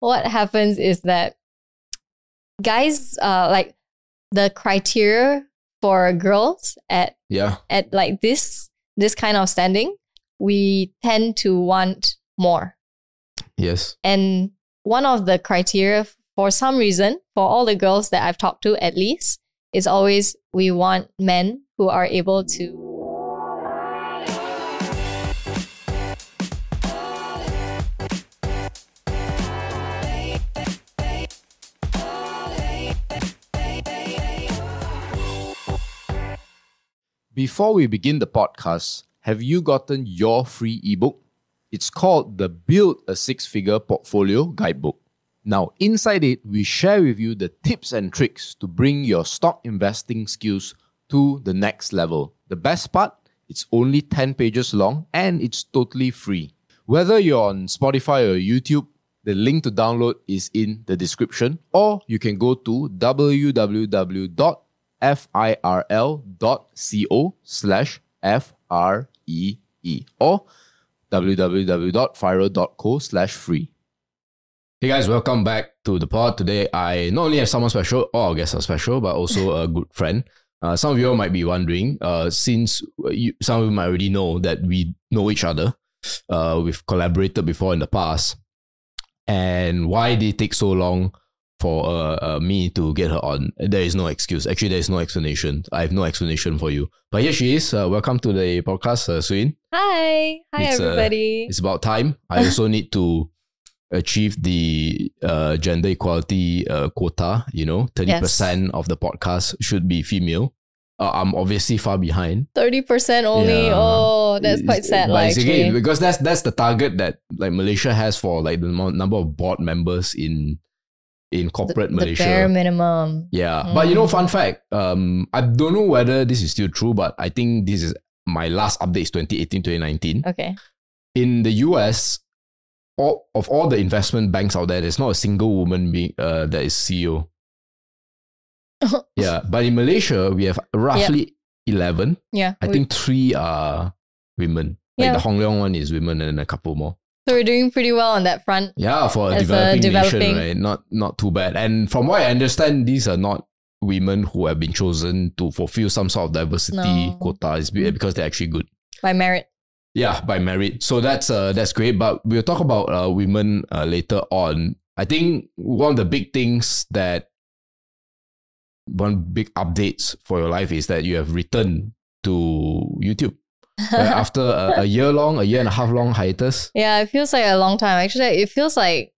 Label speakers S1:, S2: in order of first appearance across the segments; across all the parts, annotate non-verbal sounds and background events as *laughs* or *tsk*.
S1: what happens is that guys, uh, like the criteria for girls at
S2: Yeah.
S1: at like this this kind of standing, we tend to want more.
S2: Yes.
S1: And one of the criteria for some reason, for all the girls that I've talked to at least, is always we want men who are able to
S2: Before we begin the podcast, have you gotten your free ebook? It's called the Build a Six Figure Portfolio Guidebook. Now, inside it, we share with you the tips and tricks to bring your stock investing skills to the next level. The best part, it's only 10 pages long and it's totally free. Whether you're on Spotify or YouTube, the link to download is in the description, or you can go to www firl.co slash F-R-E-E or www.firl.co slash free. Hey guys, welcome back to the pod. Today, I not only have someone special, or I guess a special, but also a good friend. Uh, some of you might be wondering, uh, since you, some of you might already know that we know each other, uh, we've collaborated before in the past, and why did it take so long for uh, uh, me to get her on. There is no excuse. Actually, there is no explanation. I have no explanation for you. But here she is. Uh, welcome to the podcast, uh, Suyin.
S1: Hi. Hi
S2: It's, uh,
S1: everybody.
S2: It's about time. I also *laughs* need to achieve the uh, gender equality uh, quota. You know, 30% of the podcast should be female. Uh, I'm obviously far behind.
S1: 30% only.
S2: Yeah.
S1: Oh, that's quite sad like, actually.
S2: because that's that's the target that like Malaysia has for like the number of board members in in
S1: The,
S2: corporate
S1: the
S2: Malaysia.
S1: bare minimum.
S2: Yeah, but you know,
S1: Mm.
S2: fun fact. Um, I don't know whether this is still true, but I think this is my last update is 2018, 2019.
S1: Okay.
S2: In the US, all of all the investment banks out there, there's not a single woman being uh that is CEO. *laughs* yeah, but in Malaysia, we have roughly eleven.
S1: yeah.
S2: I
S1: we-
S2: think three are women. Like
S1: Yeah.
S2: the Hong Leong one is women, and a couple more.
S1: So we're doing pretty well on that front.
S2: Yeah, for a
S1: As a
S2: developing,
S1: developing-
S2: nation, right? Not not too bad. And from what I understand, these are not women who have been chosen to fulfill some sort of diversity
S1: No.
S2: quota. It's because they're actually good.
S1: By merit.
S2: Yeah, by merit. So that's uh that's great. But we'll talk about uh, women uh, later on. I think one of the big things that one big updates for your life is that you have returned to YouTube After a, a year long, a year and a half long hiatus.
S1: yeah, it feels like a long time. Actually, it feels like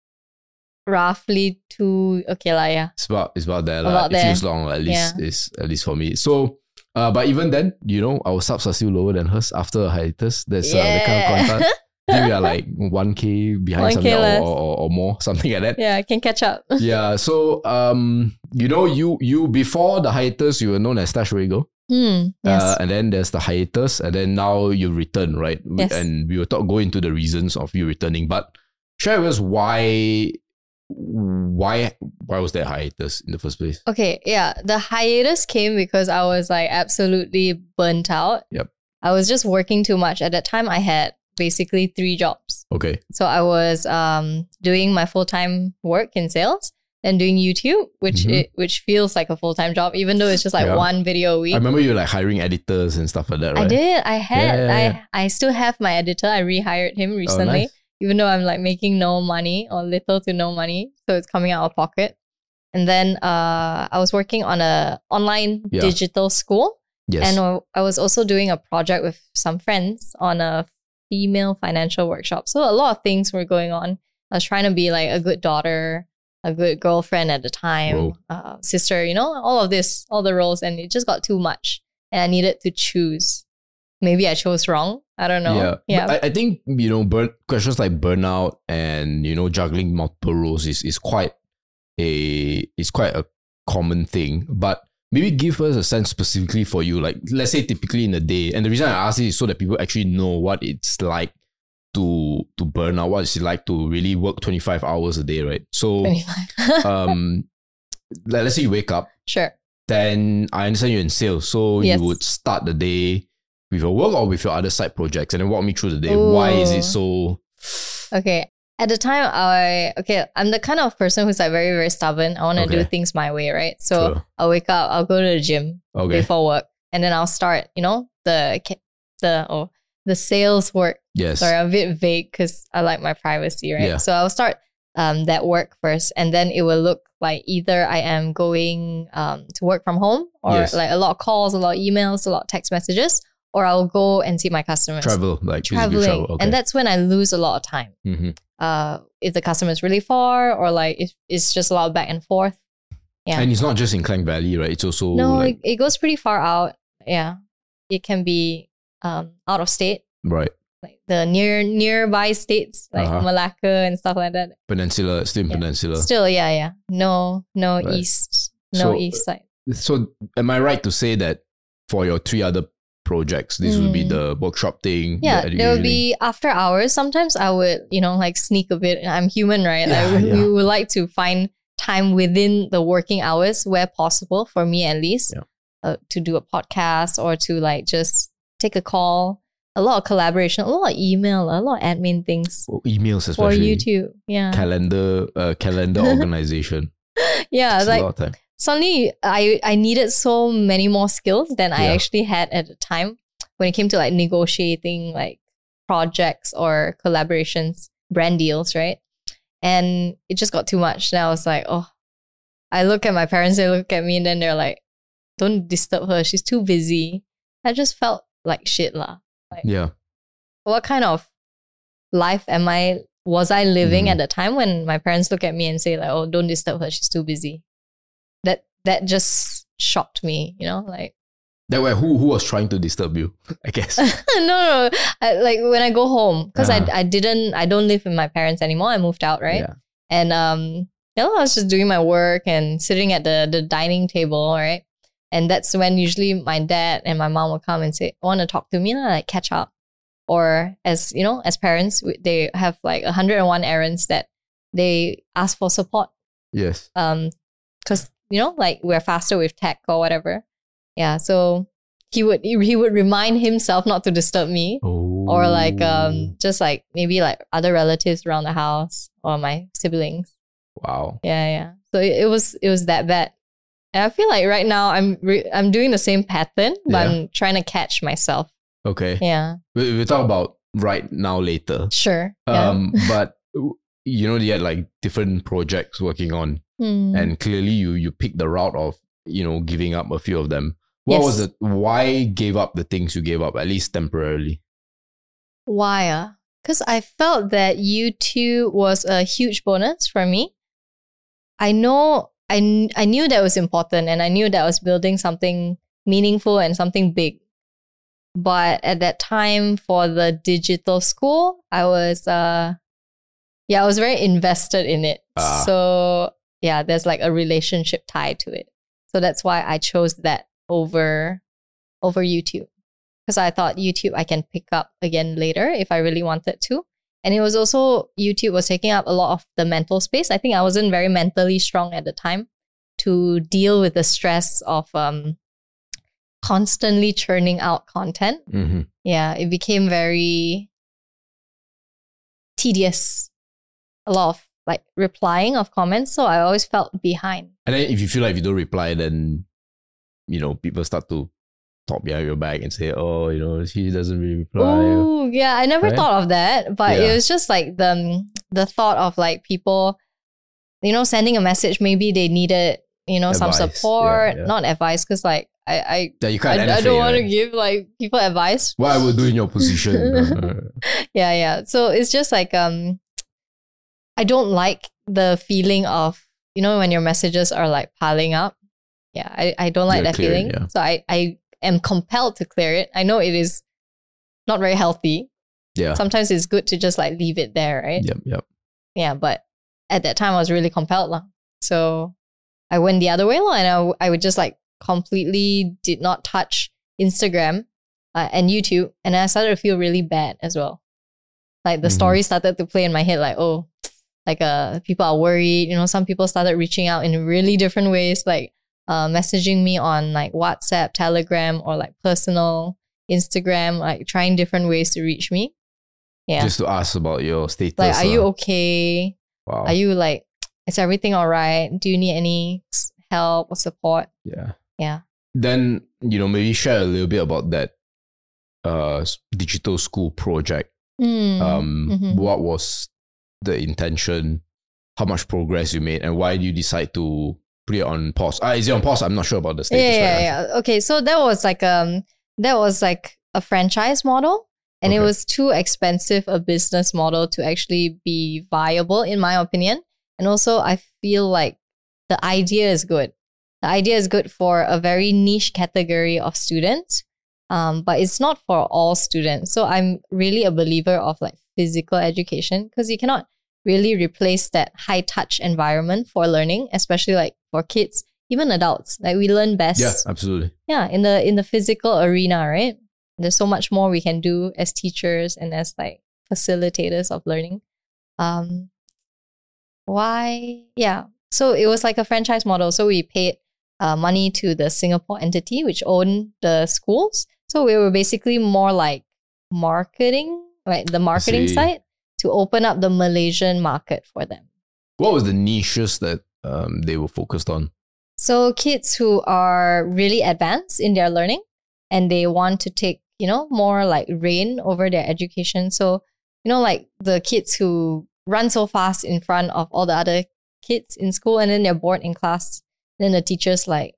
S1: roughly two. Okay, lah, yeah.
S2: It's about it's about there.
S1: About
S2: it
S1: there.
S2: feels long, at least
S1: Yeah.
S2: is at least for me. So uh, but even then, you know, our subs are still lower than hers after a hiatus. That's uh, the kind of *laughs* think we are like 1k behind
S1: 1K
S2: something or, or, or, or more, *laughs* something like that.
S1: yeah, I can catch up.
S2: yeah. So um, you know, you you before the hiatus, you were known as Stash Rego.
S1: Hmm. Yes.
S2: Uh, and then there's the hiatus, and then now you return, right?
S1: Yes.
S2: And we will talk go into the reasons of you returning. But share with us why why why was there hiatus in the first place?
S1: Okay, yeah. The hiatus came because I was like absolutely burnt out.
S2: Yep.
S1: I was just working too much. At that time, I had basically three jobs.
S2: Okay.
S1: So I was um, doing my full time work in sales and doing YouTube, which
S2: Mhm.
S1: it, which feels like a full time job, even though it's just like
S2: Yeah.
S1: one video a week.
S2: I remember you were like hiring editors and stuff like that, right?
S1: I did. I had.
S2: Yeah,
S1: I I still have my editor. I rehired him recently,
S2: Oh, nice.
S1: even though I'm like making no money or little to no money, so it's coming out of pocket. And then uh, I was working on a online
S2: Yeah.
S1: digital school,
S2: Yes.
S1: and I was also doing a project with some friends on a female financial workshop. So a lot of things were going on. I was trying to be like a good daughter, a good girlfriend at the time, uh, sister, you know, all of this, all the roles, and it just got too much. And I needed to choose. Maybe I chose wrong. I don't know.
S2: Yeah.
S1: Yeah.
S2: But I, I think, you know, burn questions like burnout and, you know, juggling multiple roles is, is quite a is quite a common thing. But maybe give us a sense specifically for you. Like let's say typically in a day. And the reason I ask this is so that people actually know what it's like to to burn out, what is it like to really work 25 hours a day, right? So
S1: 25. *laughs*
S2: um like, let's say you wake up
S1: sure.
S2: then I understand you're in sales. So
S1: Yes.
S2: you would start the day with your work or with your other side projects and then walk me through the day. Why is it so
S1: Okay. At the time, I okay, I'm the kind of person who's like very very stubborn. I want to do things my way, right? So
S2: Sure.
S1: I'll wake up, I'll go to the gym
S2: Okay.
S1: before work, and then I'll start, you know, the the oh the sales work.
S2: Yes.
S1: Sorry, I'm a bit vague because I like my privacy, right?
S2: Yeah.
S1: So I'll start um that work first, and then it will look like either I am going um to work from home, or
S2: Yes.
S1: like a lot of calls, a lot of emails, a lot of text messages, or I'll go and see my customers
S2: Travel, like
S1: traveling,
S2: travel. Okay.
S1: and that's when I lose a lot of time.
S2: Mhm.
S1: Uh, if the customer is really far, or like if it's just a lot of back and forth. Yeah.
S2: And it's not just in Klang Valley, right? It's also
S1: no,
S2: like,
S1: it, it goes pretty far out. Yeah, it can be um out of state,
S2: right.
S1: like the near nearby states like
S2: Uh-huh.
S1: Malacca and stuff like that.
S2: Peninsula, still in
S1: Yeah.
S2: Peninsula.
S1: Still, yeah, yeah. No, no
S2: Right.
S1: east, no
S2: So,
S1: east side.
S2: So am I right to say that for your three other projects, this will be
S1: Mm.
S2: the workshop thing?
S1: Yeah,
S2: the
S1: there will be after hours. Sometimes I would, you know, like sneak a bit. I'm human, right?
S2: Yeah,
S1: like,
S2: yeah.
S1: we would like to find time within the working hours where possible, for me at least,
S2: Yeah.
S1: uh, to do a podcast or to like just take a call. A lot of collaboration, a lot of email, a lot of admin things
S2: Oh, emails especially. for.
S1: YouTube. Yeah,
S2: Calendar, uh, calendar *laughs* organization.
S1: yeah.
S2: A
S1: Like
S2: lot of time.
S1: suddenly I I needed so many more skills than I actually had at the time when it came to like negotiating like projects or collaborations, brand deals, right? And it just got too much. And I was like, oh, I look at my parents, they look at me, and then they're like, don't disturb her. She's too busy. I just felt like shit lah.
S2: Yeah.
S1: What kind of life am I was I living
S2: Mhm.
S1: at the time when my parents look at me and say like, oh, don't disturb her. She's too busy. That that just shocked me, you know, like
S2: That way, who who was trying to disturb you? *laughs* I guess. *laughs*
S1: no, no. I, like when I go home, because
S2: Uh-huh.
S1: I I didn't I don't live with my parents anymore. I moved out, right?
S2: Yeah.
S1: And um, you know, I was just doing my work and sitting at the the dining table, right? And that's when usually my dad and my mom will come and say, "Want to talk to me?" lah, Like catch up, or as you know, as parents, they have like hundred and one errands that they ask for support.
S2: Yes.
S1: Um, because you know, like we're faster with tech or whatever. Yeah, so he would he would remind himself not to disturb me
S2: Oh.
S1: or like um just like maybe like other relatives around the house or my siblings
S2: Wow.
S1: yeah yeah so it, it was it was that bad and i feel like right now i'm re- i'm doing the same pattern but
S2: Yeah.
S1: i'm trying to catch myself
S2: Okay.
S1: yeah
S2: We we'll talk about right now later.
S1: sure yeah.
S2: Um, but you know, you had like different projects working on,
S1: Hmm.
S2: and clearly you you picked the route of you know giving up a few of them. What was
S1: Yes.
S2: it? Why gave up the things you gave up at least temporarily?
S1: why uh? because i felt that youtube was a huge bonus for me i know I, I knew that was important and i knew that I was building something meaningful and something big. But at that time for the digital school i was uh yeah i was very invested in it.
S2: Ah.
S1: so yeah there's like a relationship tied to it. So that's why i chose that over over youtube. Because i thought youtube i can pick up again later if i really wanted to and it was also youtube was taking up a lot of the mental space i think i wasn't very mentally strong at the time to deal with the stress of um constantly churning out content
S2: Mm-hmm.
S1: yeah, it became very tedious. A lot of like replying of comments, so I always felt behind.
S2: And then if you feel like if you don't reply, then you know people start to talk behind your back and say, "Oh, you know, she doesn't really reply."
S1: Oh, yeah, I never
S2: Right?
S1: thought of that, but
S2: Yeah.
S1: it was just like the um, the thought of like people, you know, sending a message. Maybe they needed you know some
S2: Advice, yeah,
S1: support,
S2: yeah.
S1: not advice, because like I I
S2: you
S1: I,
S2: can't.
S1: I don't
S2: NFA,
S1: want to give like people advice.
S2: What I would do in your position. *laughs*
S1: yeah yeah so it's just like um i don't like the feeling of you know when your messages are like piling up yeah i, I don't like
S2: Yeah,
S1: that feeling
S2: yeah.
S1: so I, I am compelled to clear it i know it is not very healthy
S2: yeah.
S1: sometimes it's good to just like leave it there right
S2: Yep. Yep.
S1: yeah but at that time i was really compelled lah. so i went the other way lah, and I, w- I would just like completely did not touch instagram uh, and youtube and i started to feel really bad as well like the
S2: Mhm.
S1: story started to play in my head like oh like uh people are worried you know some people started reaching out in really different ways like uh messaging me on like whatsapp telegram or like personal instagram like trying different ways to reach me Yeah.
S2: Just to ask about your status.
S1: like, are you okay?
S2: Wow.
S1: Are you like, is everything all right? Do you need any help or support?
S2: yeah.
S1: Yeah.
S2: Then, you know, maybe share a little bit about that uh digital school project.
S1: Mm,
S2: Um
S1: mhm.
S2: what was the intention, how much progress you made, and why do you decide to put it on pause? Ah, is it on pause? I'm not sure about the status.
S1: yeah, yeah,
S2: now.
S1: yeah. Okay, so that was like um that was like a franchise model, and it was too expensive a business model to actually be viable, in my opinion. And also, I feel like the idea is good. The idea is good for a very niche category of students, um, but it's not for all students. So I'm really a believer of like physical education because you cannot really replace that high touch environment for learning, especially like for kids, even adults. Like we learn best
S2: Yeah, absolutely.
S1: yeah in the in the physical arena right? There's so much more we can do as teachers and as like facilitators of learning. Um why yeah. So it was like a franchise model. So we paid uh, money to the singapore entity which owned the schools. So we were basically more like marketing right the marketing side to open up the malaysian market for them
S2: What was the niches that um they were focused on?
S1: So kids who are really advanced in their learning and they want to take, you know, more like reign over their education. So, you know, like the kids who run so fast in front of all the other kids in school and then they're bored in class. Then the teachers like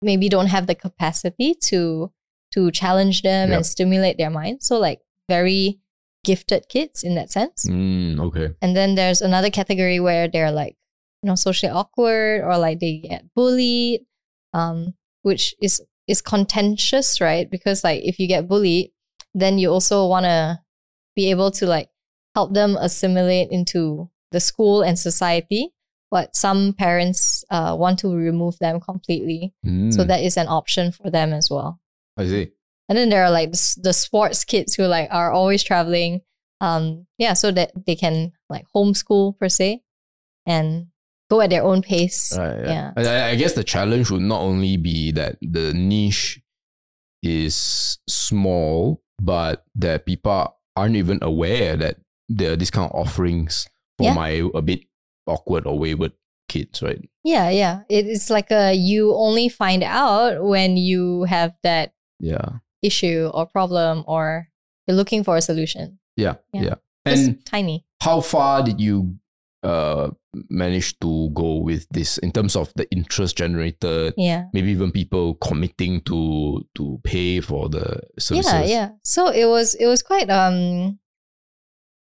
S1: maybe don't have the capacity to to challenge them
S2: Yep.
S1: and stimulate their mind. So like very gifted kids in that sense.
S2: Mm, okay.
S1: And then there's another category where they're like, you know, socially awkward or like they get bullied, um, which is is contentious, right? Because like if you get bullied, then you also want to be able to like help them assimilate into the school and society. But some parents uh, want to remove them completely, so
S2: Mm,
S1: that is an option for them as well.
S2: I see.
S1: And then there are like the, sports kids who like are always traveling. Um, yeah, so that they can like homeschool per se and go at their own pace.
S2: Right,
S1: Yeah.
S2: I, I- I guess the challenge would not only be that the niche is small, but that people aren't even aware that there are these kind of offerings for
S1: Yeah.
S2: my a bit awkward or wayward kids, right?
S1: Yeah, yeah. It is like a you only find out when you have that
S2: Yeah.
S1: Issue or problem or you're looking for a solution.
S2: Yeah.
S1: Yeah.
S2: Yeah. And
S1: tiny.
S2: how far did you uh manage to go with this in terms of the interest generated?
S1: Yeah.
S2: Maybe even people committing to to pay for the services.
S1: Yeah, yeah. So it was it was quite um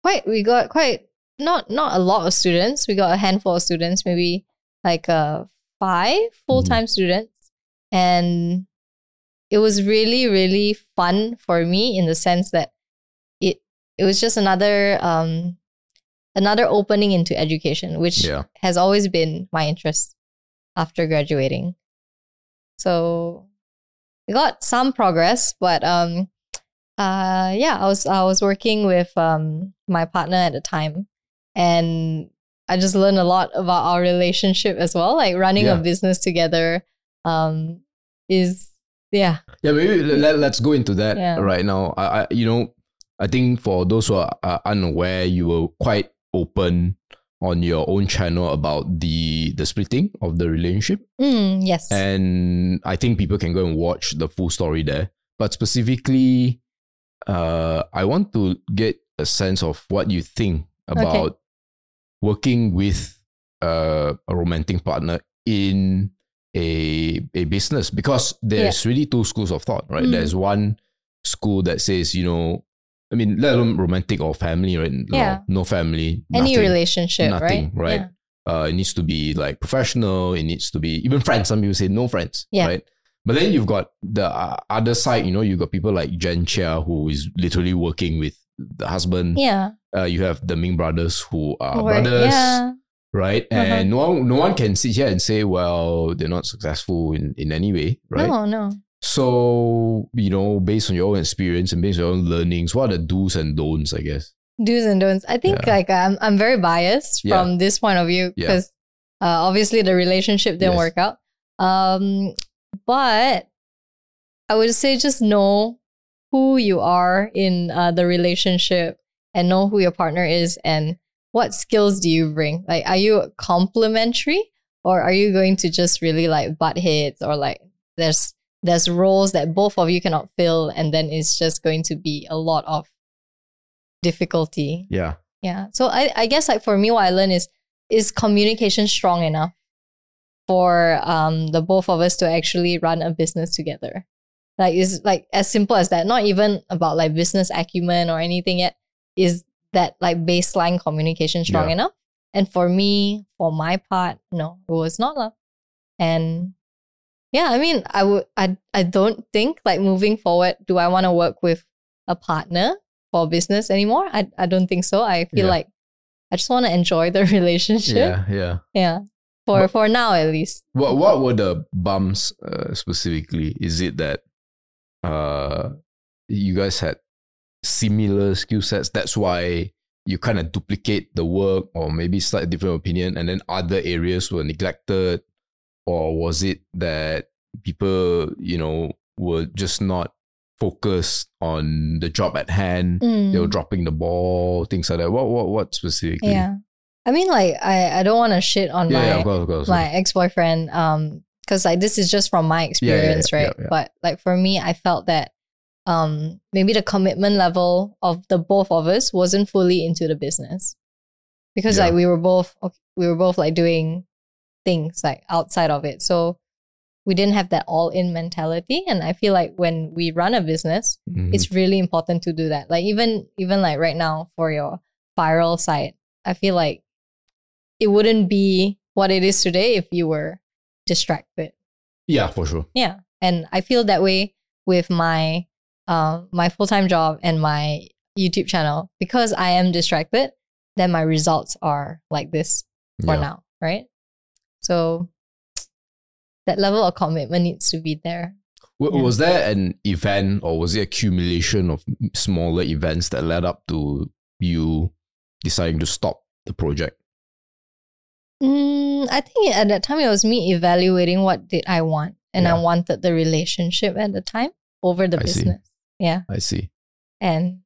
S1: quite we got quite not not a lot of students. We got a handful of students, maybe like uh five full-time students. And it was really, really fun for me in the sense that it it was just another um another opening into education, which
S2: Yeah.
S1: has always been my interest after graduating. So we got some progress, but um uh yeah, I was I was working with um my partner at the time and I just learned a lot about our relationship as well. Like running
S2: Yeah.
S1: a business together um is yeah.
S2: Yeah, maybe let, let's go into that
S1: Yeah.
S2: right now. I, I, you know, I think for those who are, are unaware, you were quite open on your own channel about the the splitting of the relationship,
S1: Mm, yes.
S2: and I think people can go and watch the full story there. But specifically, uh, I want to get a sense of what you think about working with uh, a romantic partner in a a business because there's really two schools of thought, right?
S1: Mm.
S2: There's one school that says, you know, I mean, let alone romantic or family, right? No,
S1: Yeah.
S2: no family,
S1: Any
S2: nothing.
S1: relationship,
S2: nothing,
S1: right?
S2: right? Uh, it needs to be like professional. It needs to be even friends. Some people say no friends,
S1: Yeah.
S2: right? But then you've got the uh, other side. You know, you've got people like Jen Chia who is literally working with the husband.
S1: Yeah.
S2: Uh, you have the Ming brothers who are
S1: Or-
S2: brothers,
S1: Yeah.
S2: Right?
S1: Uh-huh.
S2: And no one, no one can sit here and say, well, they're not successful in, in any way, right?
S1: No, no.
S2: So, you know, based on your own experience and based on your own learnings, what are the do's and don'ts, I guess?
S1: do's and don'ts. I think
S2: Yeah.
S1: like I'm I'm very biased
S2: Yeah.
S1: from this point of view
S2: Yeah.
S1: because uh, obviously the relationship didn't
S2: Yes.
S1: work out. Um, but I would say just know who you are in uh, the relationship and know who your partner is and what skills do you bring? Like, are you complementary or are you going to just really like butt heads or like there's there's roles that both of you cannot fill and then it's just going to be a lot of difficulty.
S2: Yeah.
S1: Yeah. So I, I guess like for me what I learned is is communication strong enough for um the both of us to actually run a business together. Like it's like as simple as that. Not even about like business acumen or anything yet. Is that like baseline communication strong
S2: Yeah.
S1: enough? And for me, for my part, no, it was not love. And yeah, I mean, I would I I don't think like moving forward, do I want to work with a partner for business anymore? I I don't think so. I feel
S2: Yeah.
S1: like I just want to enjoy the *laughs* relationship.
S2: Yeah. Yeah.
S1: Yeah. For for now at least.
S2: What What were the bumps uh, specifically? Is it that uh you guys had similar skill sets? That's why you kind of duplicate the work, or maybe slightly different opinion, and then other areas were neglected, or was it that people you know were just not focused on the job at hand? They were
S1: Mm,
S2: dropping the ball, things like that. What What What specifically?
S1: yeah. I mean like I, I don't want to shit on
S2: Yeah,
S1: my
S2: yeah, of course, of course.
S1: my ex-boyfriend um because like this is just from my experience
S2: yeah,
S1: right
S2: yeah, yeah.
S1: but like for me i felt that um maybe the commitment level of the both of us wasn't fully into the business because
S2: Yeah.
S1: like we were both we were both like doing things like outside of it so we didn't have that all in mentality and i feel like when we run a business
S2: Mhm.
S1: it's really important to do that like even even like right now for your viral site i feel like it wouldn't be what it is today if you were distracted
S2: yeah, for sure.
S1: yeah and i feel that way with my um my full-time job and my youtube channel because i am distracted then my results are like this for
S2: Yeah.
S1: now right so that level of commitment needs to be there
S2: W-. Was there an event or was it accumulation of smaller events that led up to you deciding to stop the project?
S1: Mm, I think at that time it was me evaluating what did I want, and
S2: Yeah.
S1: I wanted the relationship at the time over the
S2: I see.
S1: Yeah,
S2: I see.
S1: and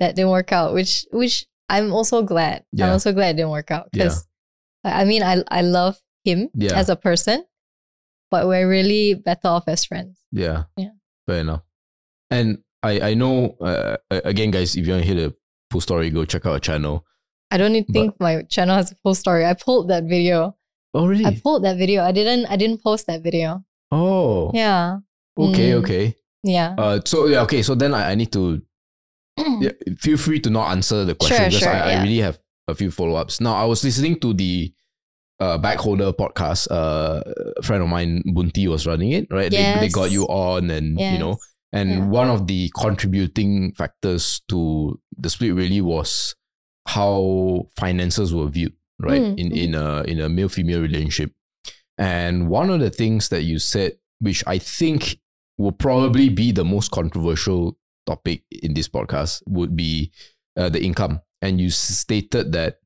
S1: that didn't work out, which which I'm also glad. I'm also glad it didn't work out because I mean I I love him
S2: Yeah.
S1: as a person, but we're really better off as friends.
S2: Yeah.
S1: Yeah.
S2: Fair enough. And I I know uh, again, guys, if you want to hear the full story, go check out our channel.
S1: I don't even
S2: But-
S1: think my channel has a full story. I pulled that video.
S2: Oh really?
S1: I pulled that video. I didn't. I didn't post that video.
S2: oh.
S1: Yeah.
S2: Okay.
S1: Mm.
S2: Okay.
S1: Yeah.
S2: Uh. So yeah. Okay. So then I, I need to *clears throat* yeah, feel free to not answer the question
S1: Sure,
S2: because
S1: sure,
S2: I, I really have a few follow ups. Now I was listening to the uh, backholder podcast. Uh, a friend of mine, Bunti, was running it. Right, they, they got you on, and you know, and
S1: Yeah.
S2: one of the contributing factors to the split really was how finances were viewed, right,
S1: Mm,
S2: in in a in a male female relationship. And one of the things that you said, which I think will probably be the most controversial topic in this podcast, would be uh, the income. And you stated that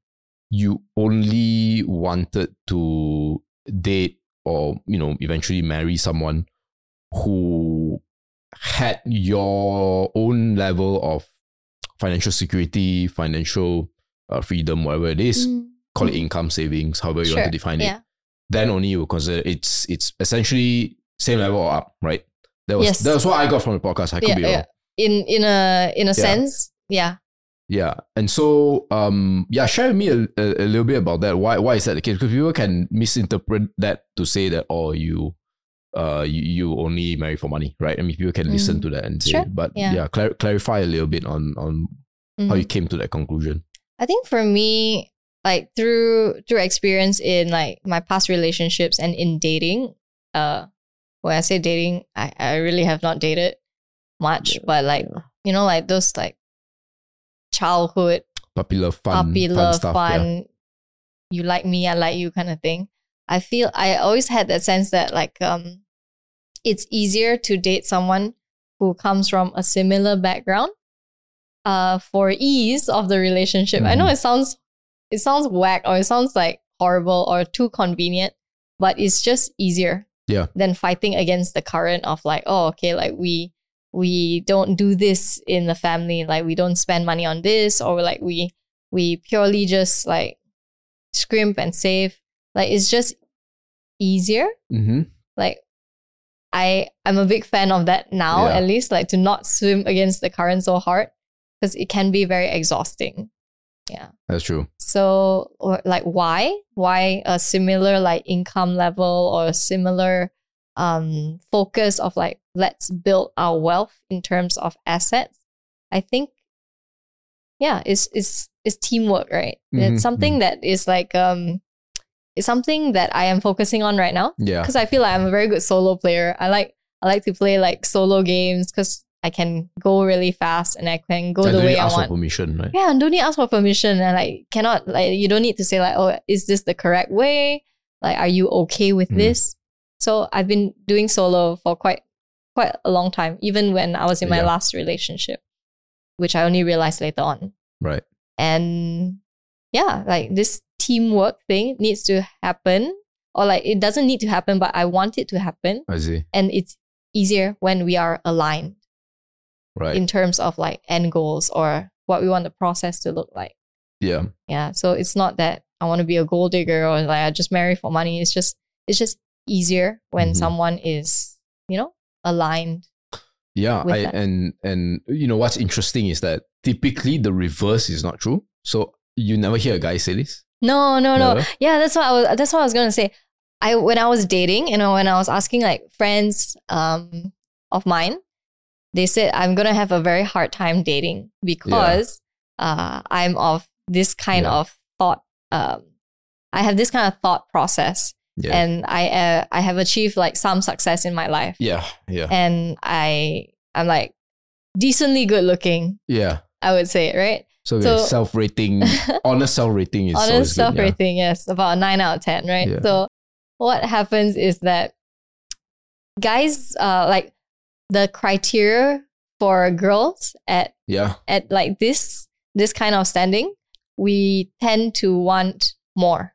S2: you only wanted to date or you know eventually marry someone who had your own level of financial security, financial uh, freedom, whatever it is,
S1: Mm.
S2: call it income savings, however you want to define it
S1: Yeah.
S2: then only you will consider it's it's essentially same level or up, right? That was
S1: Yes.
S2: that was what I got from the podcast. I could
S1: Yeah,
S2: be wrong.
S1: yeah. In in a in a sense, yeah.
S2: Yeah. And so um yeah, share with me a, a, a little bit about that. Why why is that the case? Because people can misinterpret that to say that oh you uh you, you only marry for money, right? I mean people can listen
S1: Mm.
S2: to that and say
S1: Sure,
S2: but
S1: yeah.
S2: yeah, clar- clarify a little bit on on how
S1: Mhm.
S2: you came to that conclusion.
S1: I think for me, like through through experience in like my past relationships and in dating, uh when I say dating, I, I really have not dated much, but like
S2: Yeah.
S1: you know, like those like childhood
S2: Puppy love fun,
S1: puppy
S2: fun
S1: love,
S2: stuff.
S1: fun,
S2: Yeah.
S1: you like me, I like you kind of thing. I feel I always had that sense that like um it's easier to date someone who comes from a similar background uh for ease of the relationship. I know
S2: Mhm.
S1: it sounds it sounds whack or it sounds like horrible or too convenient, but it's just easier
S2: Yeah.
S1: than fighting against the current of like, oh okay, like we we don't do this in the family like we don't spend money on this or like we we purely just like scrimp and save like it's just easier
S2: Mm-hmm.
S1: like i i'm a big fan of that now
S2: Yeah.
S1: at least like to not swim against the current so hard because it can be very exhausting
S2: That's true.
S1: so or like why why a similar like income level or a similar um focus of like let's build our wealth in terms of assets i think yeah it's it's it's teamwork right
S2: Mhm,
S1: it's something that is like um it's something that i am focusing on right now
S2: Yeah.
S1: because I feel like I'm a very good solo player. I like I like to play like solo games because I can go really fast and I can go
S2: And
S1: the
S2: don't
S1: way
S2: need
S1: I
S2: ask
S1: want.
S2: for permission, right?
S1: Yeah, and don't need ask for permission and like cannot like you don't need to say like, oh, is this the correct way? Like, are you okay with
S2: Mm.
S1: this? So I've been doing solo for quite quite a long time, even when I was in my
S2: Yeah.
S1: last relationship, which I only realized later on.
S2: Right.
S1: And yeah, like this teamwork thing needs to happen. Or like it doesn't need to happen, but I want it to happen.
S2: I see.
S1: And it's easier when we are aligned
S2: Right.
S1: in terms of like end goals or what we want the process to look like.
S2: yeah.
S1: Yeah. So it's not that I want to be a gold digger or like I just marry for money. It's just it's just easier when
S2: Mhm.
S1: someone is, you know, aligned.
S2: Yeah, I, and and you know what's interesting is that typically the reverse is not true. So you never hear a guy say this.
S1: No, no, no. Yeah, that's what I was that's what I was gonna say. I when I was dating, you know, when I was asking like friends um of mine, they said I'm gonna have a very hard time dating because uh I'm of this kind
S2: Yeah.
S1: of thought um I have this kind of thought process
S2: Yeah.
S1: and I uh, I have achieved like some success in my life.
S2: yeah. Yeah.
S1: And I I'm like decently good looking,
S2: Yeah.
S1: I would say, right?
S2: So,
S1: So-
S2: self rating, *laughs* honest self rating is
S1: honest self
S2: yeah.
S1: rating, yes, about a nine out of ten, right?
S2: Yeah.
S1: So what happens is that guys, uh, like the criteria for girls at
S2: Yeah.
S1: at like this this kind of standing, we tend to want more.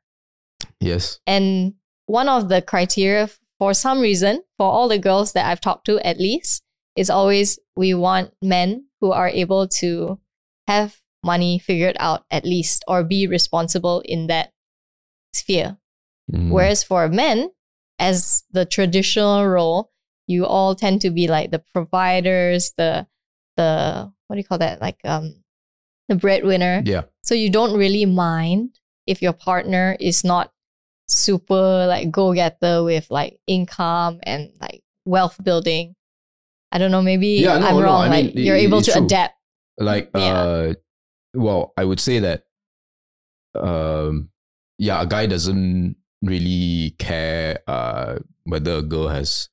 S2: Yes.
S1: And one of the criteria for some reason, for all the girls that I've talked to at least, is always we want men who are able to have money figured out at least or be responsible in that sphere.
S2: Mm.
S1: Whereas for men, as the traditional role, you all tend to be like the providers, the the what do you call that? Like um the breadwinner.
S2: Yeah.
S1: So you don't really mind if your partner is not super like go getter with like income and like wealth building. I don't know, maybe
S2: Yeah, no,
S1: I'm
S2: no,
S1: wrong.
S2: Mean,
S1: like
S2: it-
S1: you're able to
S2: true.
S1: adapt.
S2: like
S1: Yeah.
S2: uh well i would say that um yeah a guy doesn't really care uh whether a girl has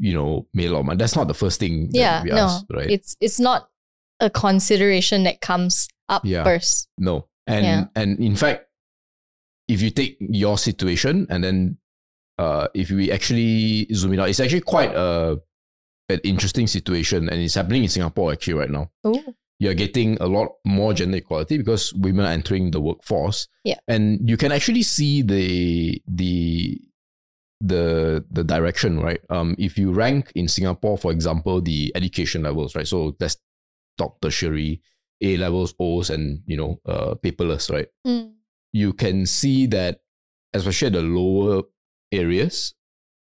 S2: you know lot of money that's not the first thing that
S1: Yeah,
S2: we
S1: no.
S2: ask, right
S1: It's it's not a consideration that comes up
S2: Yeah.
S1: first.
S2: no and
S1: Yeah.
S2: and in fact if you take your situation and then uh if we actually zoom it out it's actually quite a an interesting situation and it's happening in singapore actually right now
S1: Ooh.
S2: you're getting a lot more gender equality because women are entering the workforce.
S1: Yeah.
S2: And you can actually see the the the the direction, right? Um, if you rank in Singapore, for example, the education levels, right? So that's top tertiary, A levels, O's, and you know, uh, paperless, right?
S1: Mm.
S2: You can see that, especially at the lower areas,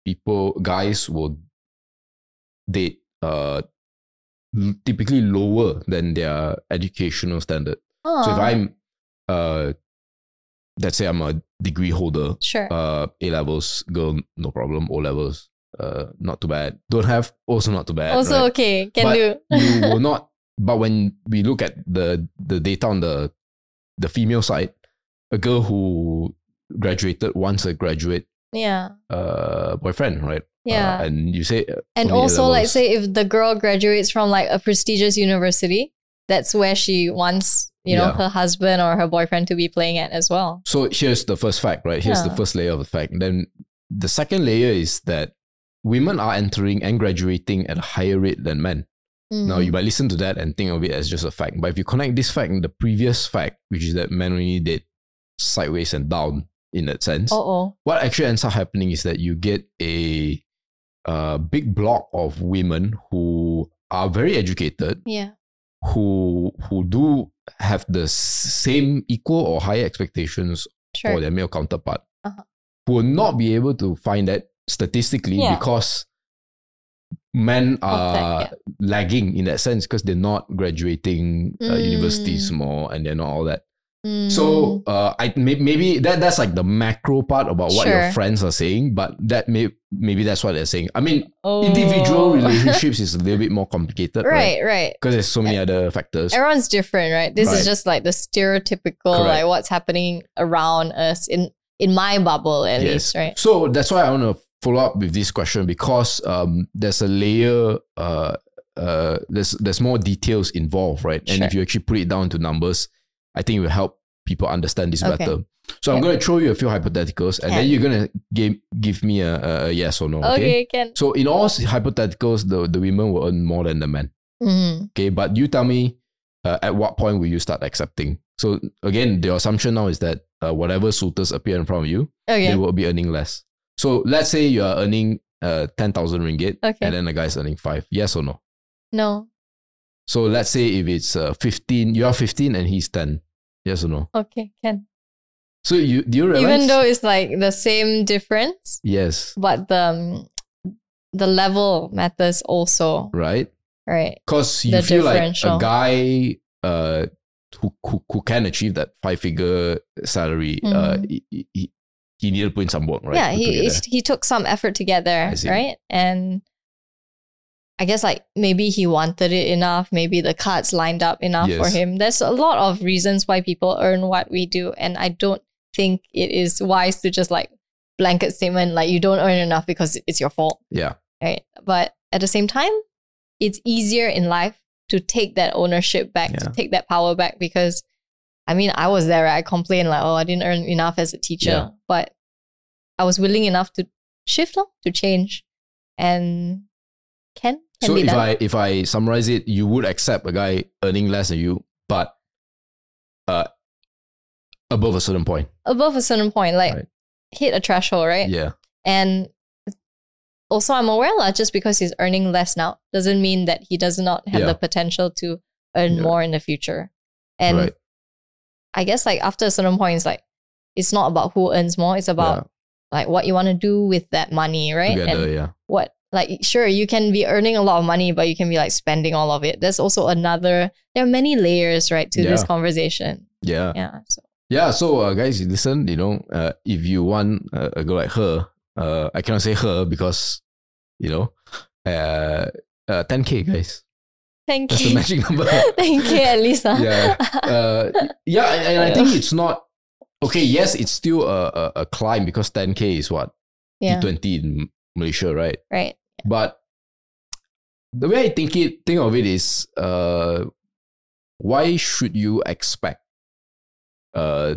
S2: people, guys will date uh typically lower than their educational standard. So if I'm uh let's say I'm a degree holder,
S1: sure.
S2: uh A levels, girl, no problem, O levels, uh not too bad. Don't have, also not too bad.
S1: also
S2: right?
S1: okay, can
S2: But
S1: do.
S2: you *laughs* will not but when we look at the the data on the the female side, a girl who graduated once a graduate
S1: yeah.
S2: uh boyfriend, right?
S1: Yeah.
S2: Uh, and you say uh,
S1: And also, like, say if the girl graduates from like a prestigious university, that's where she wants, you know,
S2: Yeah.
S1: her husband or her boyfriend to be playing at as well.
S2: So here's the first fact, right? Here's the first layer of the fact. Then the second layer is that women are entering and graduating at a higher rate than men. Now
S1: Mm.
S2: you might listen to that and think of it as just a fact. But if you connect this fact and the previous fact, which is that men only date sideways and down in that sense,
S1: Oh, oh.
S2: what actually ends up happening is that you get a uh, big block of women who are very educated,
S1: Yeah.
S2: Who who do have the same equal or higher expectations
S1: Sure.
S2: for their male counterpart,
S1: Uh-huh.
S2: will not be able to find that statistically
S1: Yeah.
S2: because men are
S1: that,
S2: lagging in that sense because they're not graduating uh, universities
S1: Mm.
S2: more and they're not all that.
S1: Mm.
S2: So uh, I may, maybe that that's like the macro part about what your friends are saying, but that may maybe that's what they're saying. I mean, individual
S1: Oh. *laughs*
S2: relationships is a little bit more complicated, right?
S1: right, right.
S2: Because there's so many other factors.
S1: Everyone's different, right? This
S2: Right.
S1: is just like the stereotypical,
S2: Correct.
S1: like what's happening around us in in my bubble, at least, right?
S2: So that's why I want to follow up with this question because um, there's a layer, uh, uh, there's there's more details involved, right? And if you actually put it down to numbers, I think it will help people understand this
S1: Okay.
S2: better. So I'm going to throw you a few hypotheticals, and then you're going to give give me a, a- yes or no.
S1: Okay,
S2: Okay.
S1: can.
S2: So in all hypotheticals, the, the women will earn more than the men.
S1: Mm.
S2: Okay, but you tell me uh, at what point will you start accepting? So again, the assumption now is that uh, whatever suitors appear in front of you,
S1: Okay.
S2: they will be earning less. So let's say you are earning uh, 10,000 ringgit
S1: Okay.
S2: and then the guy's earning five. Yes or no?
S1: no.
S2: So let's say if it's uh, 15, you are 15 and he's 10. Yes or no?
S1: Okay, can.
S2: So you do you realize?
S1: Even though it's like the same difference,
S2: yes,
S1: but the um, the level matters also,
S2: right?
S1: right?
S2: Because you
S1: The
S2: feel like a guy uh, who, who, who can achieve that five figure salary, uh,
S1: Mhm.
S2: he, he, he needed to put in some work, right?
S1: yeah, he he took some effort to get there, right? And I guess like maybe he wanted it enough, maybe the cards lined up enough for him. There's a lot of reasons why people earn what we do, and I don't think it is wise to just like blanket statement like you don't earn enough because it's your fault.
S2: Yeah.
S1: right? But at the same time, it's easier in life to take that ownership back,
S2: Yeah.
S1: to take that power back because I mean, I was there, right? I complained like, oh, I didn't earn enough as a teacher,
S2: Yeah.
S1: but I was willing enough to shift, to change, and can
S2: so if
S1: done.
S2: I if I summarize it, you would accept a guy earning less than you, but uh above a certain point.
S1: above a certain point, like
S2: Right.
S1: hit a threshold, right?
S2: Yeah.
S1: And also, I'm aware that just because he's earning less now doesn't mean that he does not have
S2: Yeah.
S1: the potential to earn
S2: Yeah.
S1: more in the future. And
S2: right.
S1: I guess like after a certain point, it's like it's not about who earns more; it's about like what you want to do with that money, right?
S2: Together,
S1: and
S2: yeah.
S1: what like sure you can be earning a lot of money, but you can be like spending all of it. There's also another. There are many layers, right, to this conversation.
S2: Yeah.
S1: Yeah. So
S2: Yeah, so uh, guys, listen, you know, uh, if you want uh, a girl like her, uh, I cannot say her because, you know, uh, uh, 10k, guys.
S1: thank
S2: That's the
S1: you.
S2: magic number. *laughs*
S1: thank you, at least. huh?
S2: Yeah. Uh, yeah, and, and I think it's not, okay, yes, it's still a, a, a climb because 10k is what?
S1: yeah.
S2: T20 in Malaysia, right?
S1: Right.
S2: But the way I think it, think of it is, uh, why should you expect, uh,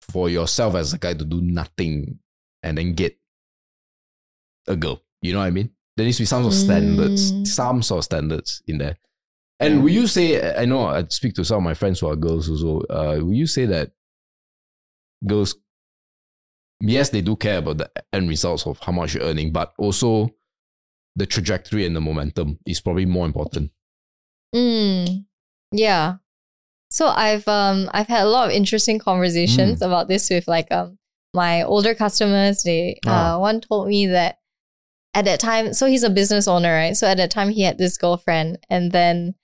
S2: for yourself as a guy to do nothing and then get a girl? You know what I mean? There needs to be some sort of standards,
S1: Mm.
S2: some sort of standards in there. And will you say? I know I speak to some of my friends who are girls also. Uh, will you say that girls? Yes, they do care about the end results of how much you're earning, but also the trajectory and the momentum is probably more important.
S1: Mm, yeah. So I've um I've had a lot of interesting conversations
S2: Mm.
S1: about this with like um my older customers. They
S2: Ah.
S1: uh one told me that at that time, so he's a business owner, right? So at that time he had this girlfriend and then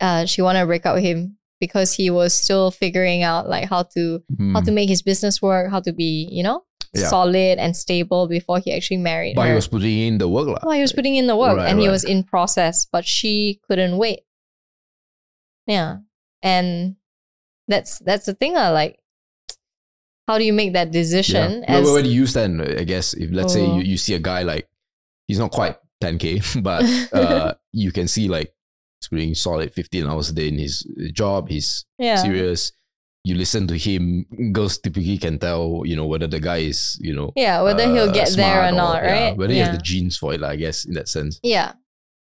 S1: uh she wanted to break up with him because he was still figuring out like how to how to make his business work, how to be, you know,
S2: Hmm. Yeah.
S1: solid and stable before he actually married
S2: but
S1: her.
S2: he was putting in the work. lah.
S1: Well, he was putting in the work
S2: Right,
S1: and he was in process, but she couldn't wait. Yeah. And that's that's the thing, uh, like *tsk* how do you make that decision
S2: Yeah. Where,
S1: as
S2: where, where do you stand? I guess if let's say
S1: Oh.
S2: you, you see a guy like he's not quite 10k, *laughs* but uh, *laughs* you can see like putting solid 15 hours a day in his job. He's
S1: yeah.
S2: serious. You listen to him. Girls typically can tell, you know, whether the guy is, you know,
S1: Yeah, whether he'll
S2: uh,
S1: get there or
S2: smart
S1: not,
S2: yeah,
S1: right?
S2: whether he has the genes for it, I guess, in that sense.
S1: yeah.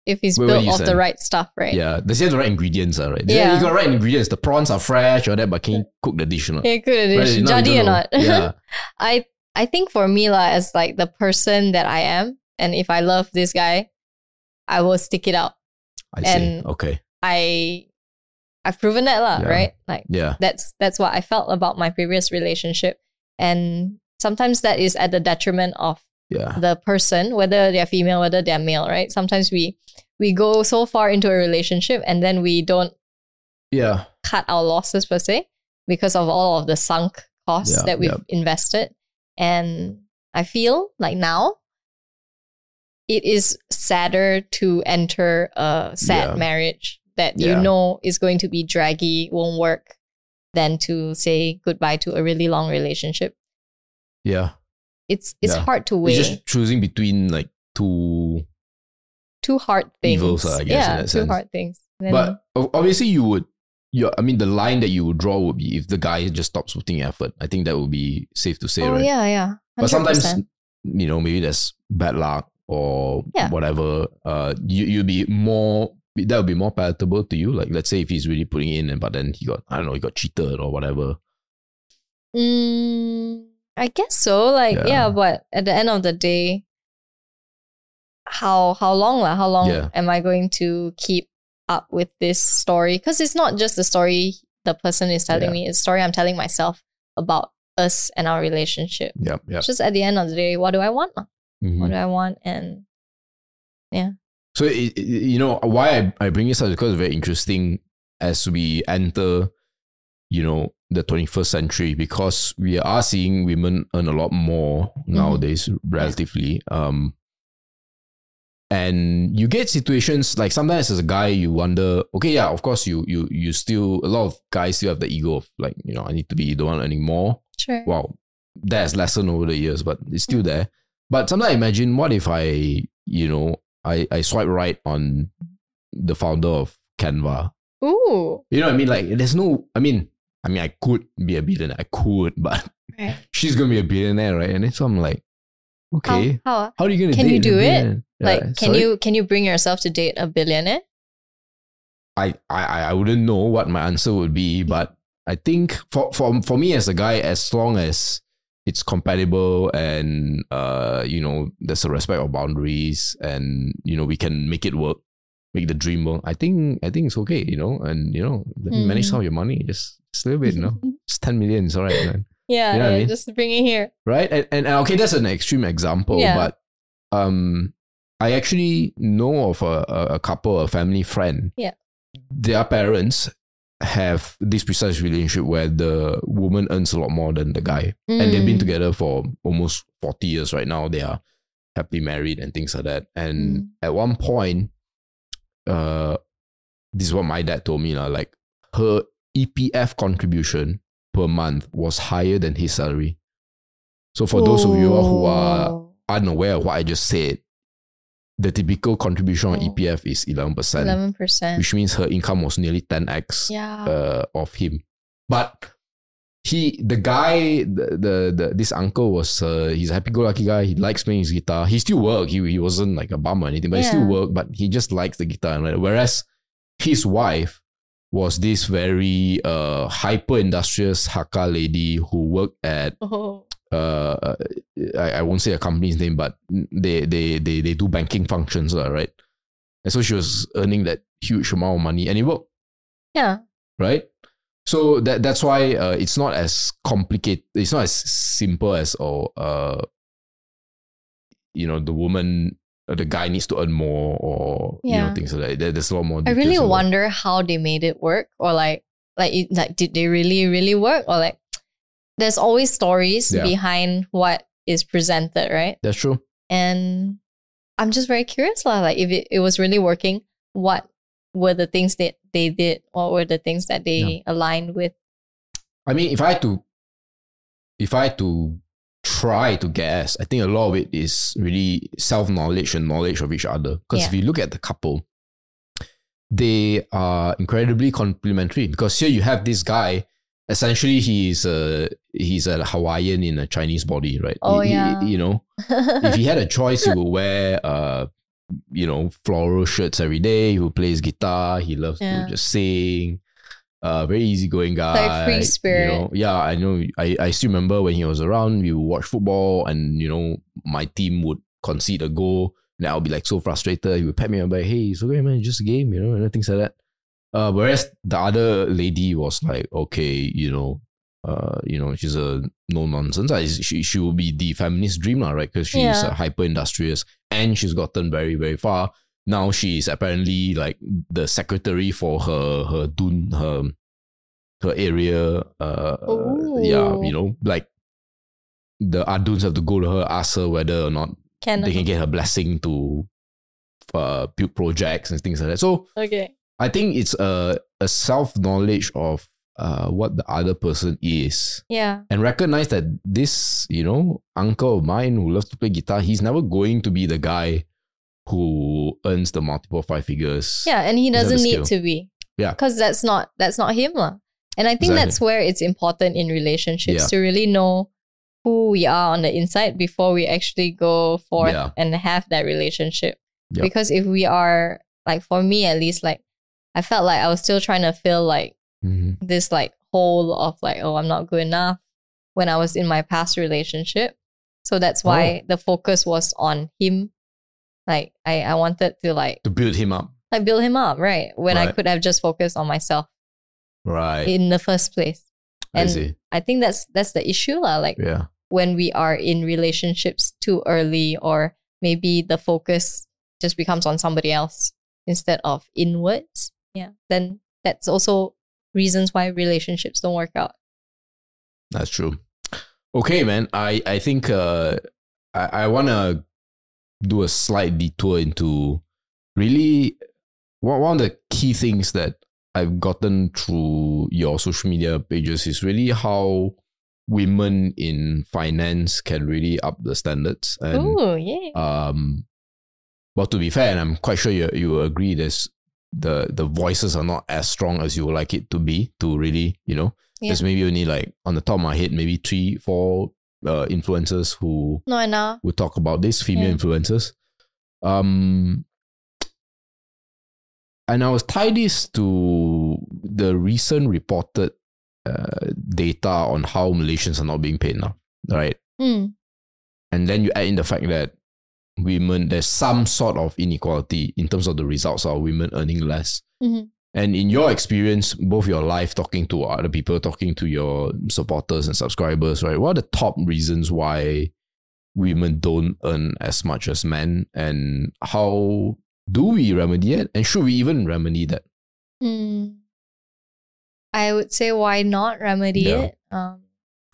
S1: If he's built off the right stuff, right?
S2: Yeah, does he have the right ingredients? Right?
S1: Yeah.
S2: you got the right ingredients. The prawns are fresh or that, but can you cook the dish or not?
S1: Yeah, good
S2: Right,
S1: addition.
S2: now you
S1: Jadi or not?
S2: Yeah, *laughs*
S1: I I think for me as like the person that I am, and if I love this guy, I will stick it out.
S2: I see.
S1: And-
S2: Okay.
S1: I I've proven that lah,
S2: Yeah.
S1: right? Like
S2: Yeah.
S1: that's that's what I felt about my previous relationship. And sometimes that is at the detriment of
S2: Yeah.
S1: the person, whether they're female, whether they're male, right? Sometimes we we go so far into a relationship and then we don't
S2: Yeah.
S1: cut our losses per se because of all of the sunk costs
S2: Yeah,
S1: that we've
S2: yeah.
S1: invested. And I feel like now it is sadder to enter a sad
S2: Yeah.
S1: marriage that
S2: Yeah.
S1: you know is going to be draggy, won't work, than to say goodbye to a really long relationship.
S2: Yeah.
S1: It's it's
S2: Yeah.
S1: hard to weigh
S2: just choosing between like two
S1: two hard things.
S2: evils, I guess,
S1: yeah, two
S2: sense.
S1: hard things. Then-
S2: But obviously, you would. You, I mean, the line that you would draw would be if the guy just stops putting effort. I think that would be safe to say,
S1: oh
S2: right?
S1: yeah, yeah.
S2: But sometimes, you know, maybe there's bad luck or
S1: Yeah.
S2: whatever. Uh, you you'd be more. That would be more palatable to you. Like, let's say if he's really putting in, and but then he got, I don't know, he got cheated or whatever.
S1: Mm, I guess so. Like,
S2: Yeah.
S1: yeah. but at the end of the day, how how long lah? How long
S2: Yeah.
S1: am I going to keep up with this story? Because it's not just the story the person is telling
S2: Yeah.
S1: me; it's a story I'm telling myself about us and our relationship.
S2: Yeah, yeah.
S1: Just at the end of the day, what do I want? Lah?
S2: Mhm.
S1: What do I want? And yeah.
S2: So it, it- you know why I, I bring this up is because it's very interesting as we enter, you know, the 21st century because we are seeing women earn a lot more nowadays, relatively. Um, and you get situations like sometimes as a guy you wonder, okay, yeah, of course you you you still a lot of guys still have the ego of like you know I need to be the one earning more
S1: sure,
S2: wow, that has lessened over the years, but it's still there. But sometimes I imagine what if I, you know, I, I swipe right on the founder of Canva.
S1: ooh,
S2: You know what I mean? Like there's no I mean, I mean I could be a billionaire. I could, *laughs* but
S1: right.
S2: she's gonna be a billionaire, right? And then so I'm like, okay.
S1: How, how
S2: How, are you gonna
S1: Can you do it? like
S2: Yeah,
S1: can
S2: sorry?
S1: you can you bring yourself to date a billionaire?
S2: I, I I wouldn't know what my answer would be, but I think for for for me as a guy, as long as it's compatible and uh you know there's a respect of boundaries and you know we can make it work, make the dream work. I think I think it's okay, you know, and you know manage
S1: Mm.
S2: some of your money, just just a little bit, you know, *laughs* just ten million is alright, man. *laughs*
S1: yeah,
S2: You know what I mean?
S1: just bring it here.
S2: right? And, and, and okay, that's an extreme example,
S1: Yeah.
S2: but um, I actually know of a, a, a couple, a family friend.
S1: Yeah.
S2: Their parents have this precise relationship where the woman earns a lot more than the guy, and they've been
S1: Mm.
S2: together for almost forty years right now. They are happily married and things like that. And
S1: Mm.
S2: at one point, uh, this is what my dad told me, lah. Like her EPF contribution per month was higher than his salary. So for those of you who are
S1: Oh.
S2: unaware of what I just said, the typical contribution on
S1: Oh.
S2: EPF is 11%,
S1: eleven percent.
S2: which means her income was nearly 10x
S1: Yeah.
S2: uh, of him. But he, the guy, the, the, the this uncle was, uh, he's a happy-go-lucky guy. He likes playing his guitar. He still work. He, he wasn't like a bum or anything, but he still
S1: Yeah.
S2: work. But he just likes the guitar. Whereas his wife was this very uh, hyper-industrious Hakka lady who worked at
S1: oh.
S2: Uh, I, I won't say a company's name, but they they they they do banking functions, right? And so she was earning that huge amount of money, and it worked,
S1: Yeah.
S2: right? So that that's why uh, it's not as complicated. It's not as simple as oh, uh, you know, the woman, uh, the guy needs to earn more, or you know, things like that. There's a lot more.
S1: I really wonder how they made it work, or like, like, it, like, did they really, really work, or like, there's always stories
S2: Yeah.
S1: behind what is presented, right?
S2: That's true.
S1: And I'm just very curious, lah. Like, if it, it was really working, what were the things that they did? What were the things that they aligned with?
S2: I mean, if I had to, if I had to try to guess, I think a lot of it is really self knowledge and knowledge of each other. Because if you look at the couple, they are incredibly complementary. Because here you have this guy. Essentially, he's a he's a Hawaiian in a Chinese body, right?
S1: Oh,
S2: He- he-
S1: yeah.
S2: you know, *laughs* if he had a choice, he would wear uh, you know, floral shirts every day. He would play guitar. He loves
S1: Yeah.
S2: to just sing. Uh, very easygoing guy.
S1: free spirit.
S2: You know, yeah, I know. I, I still remember when he was around. We would watch football, and you know, my team would concede a goal. And I'll be like so frustrated. He would pat me on the back, hey, it's okay, man, just a game, you know, and things like that. Uh, whereas the other lady was like, okay, you know, uh, you know, she's a no nonsense. She she will be the feminist dream, lah, right? Because she's
S1: Yeah.
S2: uh, hyper industrious and she's gotten very very far. Now she's apparently like the secretary for her her dun her her area. Uh, yeah, you know, like the aduns have to go to her, ask her whether or not
S1: Can
S2: they can get her blessing to uh, build projects and things like that. So
S1: okay.
S2: I think it's a a self knowledge of uh, what the other person is
S1: Yeah.
S2: and recognize that this you know uncle of mine who loves to play guitar, he's never going to be the guy who earns the multiple five figures.
S1: Yeah, and he doesn't need to be.
S2: Yeah.
S1: Because that's not that's not him. lah. And I think
S2: Exactly.
S1: that's where it's important in relationships
S2: Yeah.
S1: to really know who we are on the inside before we actually go forth
S2: Yeah.
S1: and have that relationship.
S2: Yep.
S1: Because if we are like for me at least, like I felt like I was still trying to fill like
S2: Mhm.
S1: this like hole of like, oh, I'm not good enough when I was in my past relationship. So that's
S2: Oh.
S1: why the focus was on him. Like I, I wanted to like
S2: to build him up.
S1: like build him up, right? When I could have just focused on myself
S2: Right.
S1: in the first place.
S2: I see.
S1: I think that's that's the issue, lah. Like
S2: Yeah.
S1: when we are in relationships too early, or maybe the focus just becomes on somebody else instead of inwards. Yeah. Then that's also reasons why relationships don't work out.
S2: That's true. Okay, man. I I think uh I I want to do a slight detour into really one one of the key things that I've gotten through your social media pages is really how women in finance can really up the standards and
S1: Oh, yeah.
S2: um well to be fair and i'm quite sure you you agree there's the the voices are not as strong as you would like it to be to really you know
S1: Yeah.
S2: there's maybe only like on the top of my head maybe three four uh, influencers who
S1: No, enough.
S2: would talk about this female
S1: Yeah.
S2: influencers um and i was tie this to the recent reported uh, data on how malaysians are not being paid now right
S1: Mm.
S2: and then you add in the fact that women there's some sort of inequality in terms of the results of women earning less
S1: Mhm.
S2: and in your experience both your life talking to other people talking to your supporters and subscribers right what are the top reasons why women don't earn as much as men and how do we remedy it and should we even remedy that
S1: Mm. I would say why not remedy
S2: Yeah.
S1: it? Um,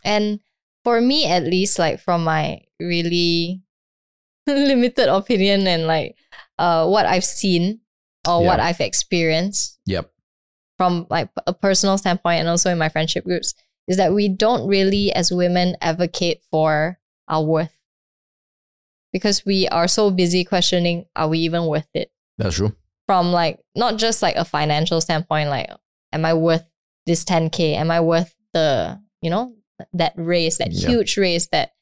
S1: and for me, at least, like from my really *laughs* limited opinion and like uh, what I've seen or what I've experienced
S2: yep.
S1: from like a personal standpoint and also in my friendship groups is that we don't really, as women, advocate for our worth. Because we are so busy questioning, are we even worth it?
S2: that's true.
S1: From like not just like a financial standpoint like am i worth this 10k am i worth the you know that raise that
S2: Yeah.
S1: huge raise that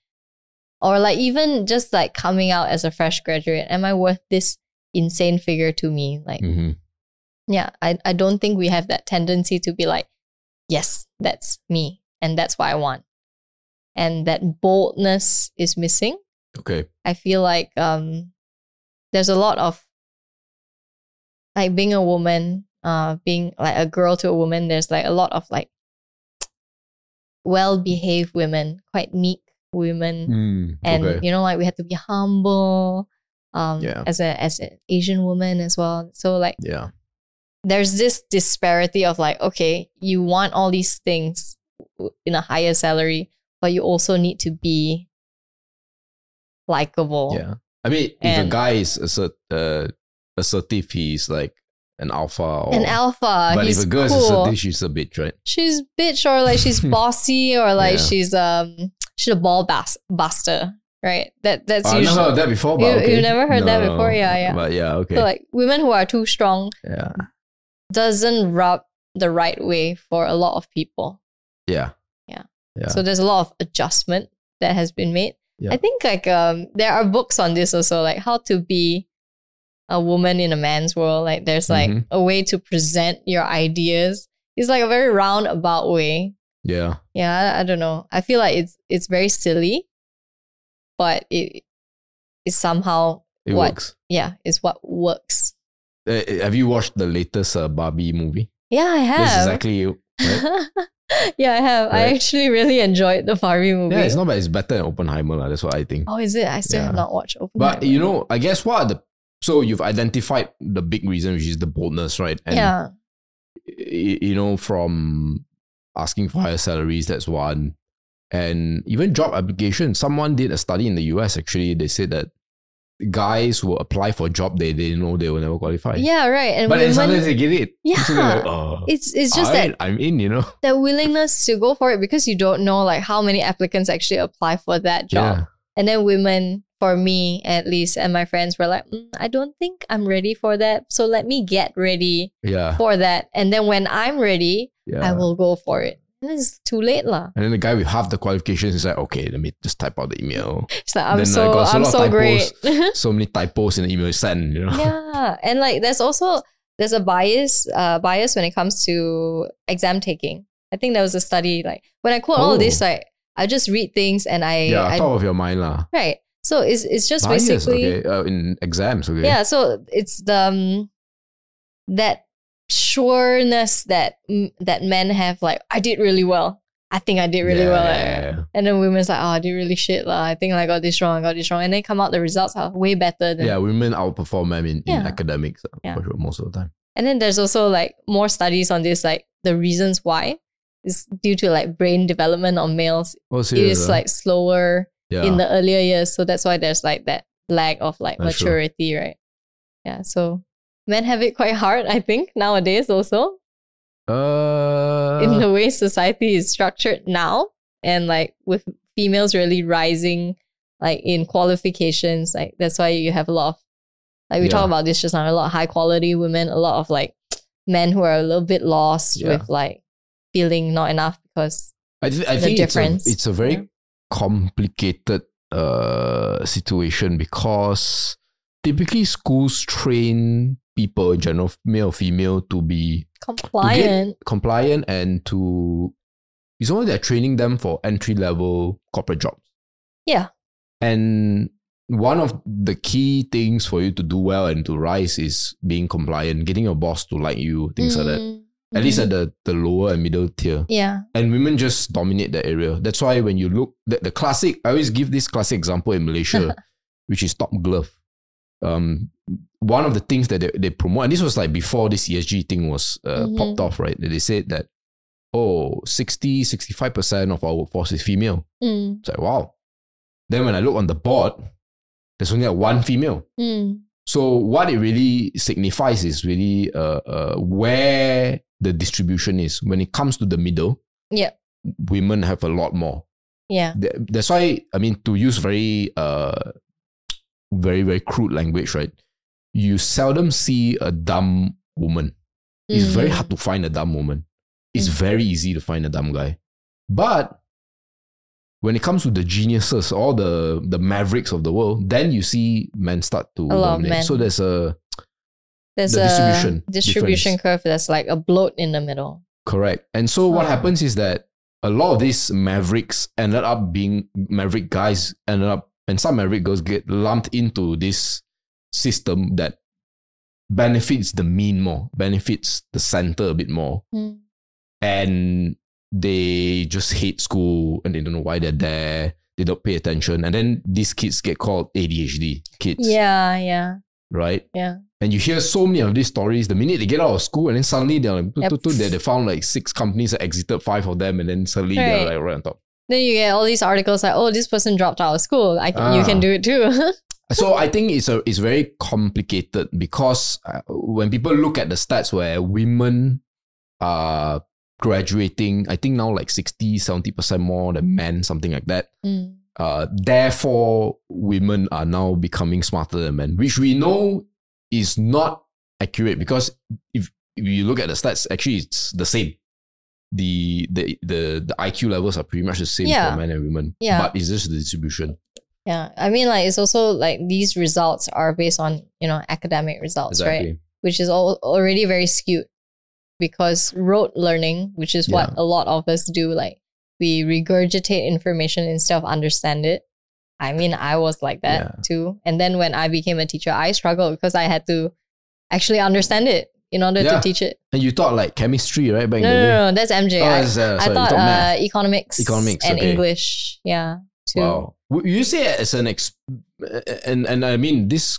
S1: or like even just like coming out as a fresh graduate am i worth this insane figure to me? Like
S2: hmm
S1: yeah I, I don't think we have that tendency to be like yes that's me and that's what i want. And that boldness is missing.
S2: Okay.
S1: I feel like um there's a lot of like being a woman, uh being like a girl to a woman, there's like a lot of like *tsk* well behaved women, quite meek women. And
S2: okay.
S1: you know, like we have to be humble um
S2: Yeah.
S1: as a as an Asian woman as well. So like
S2: yeah
S1: there's this disparity of like, okay, you want all these things in a higher salary, but you also need to be likable.
S2: Yeah. I mean, if a guy is assert, uh, assertive, he's like an alpha. Or,
S1: An alpha.
S2: But
S1: he's
S2: if a girl is
S1: cool.
S2: assertive, she's a bitch, right?
S1: she's bitch or like she's *laughs* bossy or like
S2: Yeah.
S1: she's um she's a ball bas- buster, right? That that's usually.
S2: I've never heard that before. But
S1: You-
S2: okay.
S1: you never heard that before? Yeah, yeah.
S2: But yeah, okay.
S1: so like women who are too strong
S2: yeah,
S1: doesn't rub the right way for a lot of people.
S2: yeah,
S1: Yeah.
S2: yeah.
S1: So there's a lot of adjustment that has been made.
S2: Yeah.
S1: I think like um there are books on this also, like how to be a woman in a man's world. Like there's like
S2: Mhm.
S1: a way to present your ideas. It's like a very roundabout way.
S2: Yeah,
S1: Yeah, I, I don't know. I feel like it's it's very silly, but it it somehow
S2: It
S1: what
S2: works.
S1: yeah it's what works.
S2: Uh, have you watched the latest uh, Barbie movie?
S1: Yeah, I have.
S2: That's exactly it. Right?
S1: yeah, I have. I actually really enjoyed the Barbie movie.
S2: yeah, it's not bad. It's better than Oppenheimer. lah. That's what I think.
S1: Oh, is it? I still have not watched Open.
S2: But you know, I guess what are the so you've identified the big reason, which is the boldness, right? And
S1: yeah,
S2: you know, from asking for higher salaries, that's one. And even job application. Someone did a study in the US actually. They said that guys will apply for a job they didn't know they will never qualify.
S1: yeah, right. And
S2: But then sometimes they get it.
S1: Yeah.
S2: So like, oh,
S1: it's it's just that
S2: I'm in, you know.
S1: that willingness to go for it because you don't know like how many applicants actually apply for that job.
S2: Yeah.
S1: And then women, for me at least, and my friends were like, "Mm, I don't think I'm ready for that. So let me get ready
S2: Yeah.
S1: for that. And then when I'm ready,
S2: Yeah.
S1: I will go for it. And it's too late, lah.
S2: and then the guy with half the qualifications is like, okay, let me just type out the email. *laughs*
S1: It's like I'm
S2: Then, uh,
S1: so
S2: got so
S1: I'm so great. *laughs*
S2: so many typos in the email send, you know.
S1: yeah, and like there's also there's a bias uh bias when it comes to exam taking. I think there was a study like when I quote all this,
S2: Oh.
S1: like I just read things and I,
S2: yeah,
S1: I
S2: top of your mind lah.
S1: right. So it's it's just
S2: Bias,
S1: basically
S2: okay, uh, in exams, okay.
S1: Yeah, so it's the um, that sureness that that men have. Like, I did really well. I think I did really
S2: Yeah,
S1: well.
S2: yeah, yeah.
S1: And then women's like, oh, I did really shit lah. I think I got this wrong. I got this wrong. And then come out the results are way better than.
S2: Yeah, women outperform men in, in academics uh, for sure most of the time.
S1: And then there's also like more studies on this, like the reasons why is due to like brain development on males.
S2: Oh,
S1: It is like slower
S2: yeah.
S1: in the earlier years. So that's why there's like that lag of like
S2: That's true.
S1: maturity, right? Yeah. So men have it quite hard, I think, nowadays also.
S2: uh,
S1: in the way society is structured now. And like with females really rising like in qualifications, like that's why you have a lot of like we talk about this just now, a lot of high quality women, a lot of like men who are a little bit lost
S2: Yeah.
S1: with like feeling not enough because
S2: I, th- I
S1: the
S2: think it's a,
S1: difference.
S2: it's a very
S1: Yeah.
S2: Complicated uh, situation because typically schools train people in general, male or female, to be
S1: compliant.
S2: compliant and to it's only they're training them for entry level corporate jobs.
S1: Yeah.
S2: And one of the key things for you to do well and to rise is being compliant, getting your boss to like you, things like that. At least
S1: mhm.
S2: at the, the lower and middle tier.
S1: yeah.
S2: And women just dominate that area. That's why when you look the, the classic, I always give this classic example in Malaysia, *laughs* which is Top Glove. Um, one of the things that they, they promote, and this was like before this ESG thing was uh,
S1: Mhm.
S2: popped off, right? They said that, oh, 60, 65% of our workforce is female.
S1: Mm,
S2: It's like, wow. Then when I look on the board, there's only like one female.
S1: mm,
S2: So what it really signifies is really uh, uh, where the distribution is. When it comes to the middle,
S1: yeah,
S2: women have a lot more.
S1: yeah.
S2: Th- That's why I mean to use very uh, very very crude language, right? You seldom see a dumb woman. It's very
S1: Mm.
S2: hard to find a dumb woman. It's
S1: Mm.
S2: very easy to find a dumb guy. But when it comes to the geniuses, all the the mavericks of the world, then you see men start to
S1: A lot of
S2: dominate. So there's a
S1: There's
S2: the
S1: a
S2: distribution
S1: distribution
S2: difference.
S1: curve that's like a bloat in the middle.
S2: Correct. And so what
S1: Ah.
S2: happens is that a lot of these mavericks ended up being maverick guys ended up and some maverick girls get lumped into this system that benefits the mean more, benefits the center a bit more.
S1: Mm.
S2: And they just hate school and they don't know why they're there. They don't pay attention. And then these kids get called ADHD kids.
S1: Yeah, yeah,
S2: Right?
S1: yeah.
S2: And you hear so many of these stories. The minute they get out of school, and then suddenly they're like,
S1: Yep.
S2: they, they found like six companies that exited five of them, and then suddenly they're
S1: Right.
S2: like right on top.
S1: Then you get all these articles like, oh, this person dropped out of school. I can, you
S2: Ah.
S1: can do it too. *laughs*
S2: So I think it's a it's very complicated because uh, when people look at the stats where women are graduating, I think now like 60, 70% more than men, something like that.
S1: Mm.
S2: Uh, therefore, women are now becoming smarter than men, which we know is not accurate because if, if you look at the stats, actually it's the same. The, the the the IQ levels are pretty much the same
S1: Yeah.
S2: for men and women.
S1: Yeah.
S2: But it's just the distribution.
S1: Yeah, I mean, like it's also like these results are based on you know academic results, right? Which is all already very skewed because rote learning, which is what
S2: Yeah.
S1: a lot of us do, like we regurgitate information instead of understand it. I mean, I was like that
S2: Yeah.
S1: too. And then when I became a teacher, I struggled because I had to actually understand it in order
S2: Yeah.
S1: to teach it.
S2: And you taught like chemistry, right? Back
S1: No, no, no, no, that's MJ.
S2: Oh,
S1: I,
S2: it's, uh,
S1: I
S2: sorry, you
S1: thought
S2: taught
S1: uh, economics,
S2: Economics,
S1: and
S2: okay.
S1: English. Yeah, too.
S2: Wow. You say it as an ex- and and I mean this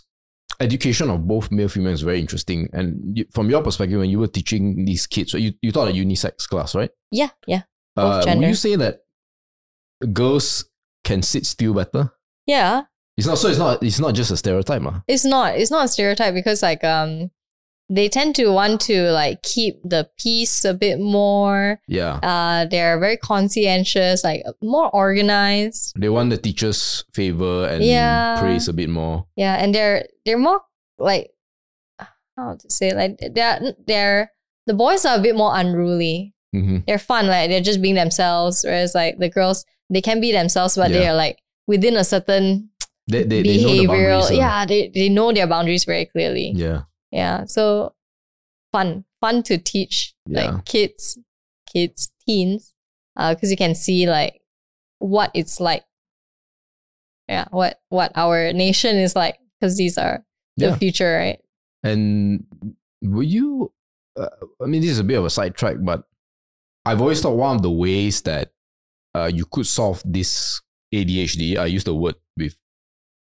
S2: education of both male female is very interesting. And you, from your perspective, when you were teaching these kids, you you taught a unisex class, right?
S1: Yeah, yeah, Both
S2: Uh, would you say that girls can sit still better?
S1: yeah.
S2: It's not so. It's not. It's not just a stereotype, ah.
S1: It's not. It's not a stereotype because like um, they tend to want to like keep the peace a bit more.
S2: Yeah.
S1: Uh, they're very conscientious, like more organized.
S2: They want the teacher's favor and
S1: Yeah.
S2: praise a bit more.
S1: Yeah, and they're they're more like how to say like they're they're the boys are a bit more unruly.
S2: hmm
S1: They're fun, like they're just being themselves. Whereas like the girls, they can be themselves, but
S2: Yeah.
S1: they're like within a certain
S2: They, they, they know the boundaries. ah.
S1: yeah, they, they know their boundaries very clearly.
S2: Yeah.
S1: Yeah. So fun, fun to teach
S2: Yeah.
S1: like kids, kids, teens, because you can see like what it's like. Yeah, what what our nation is like, because these are the
S2: Yeah.
S1: future, right?
S2: And were you? Uh, I mean, this is a bit of a sidetrack, but I've always thought one of the ways that uh, you could solve this ADHD. I use the word with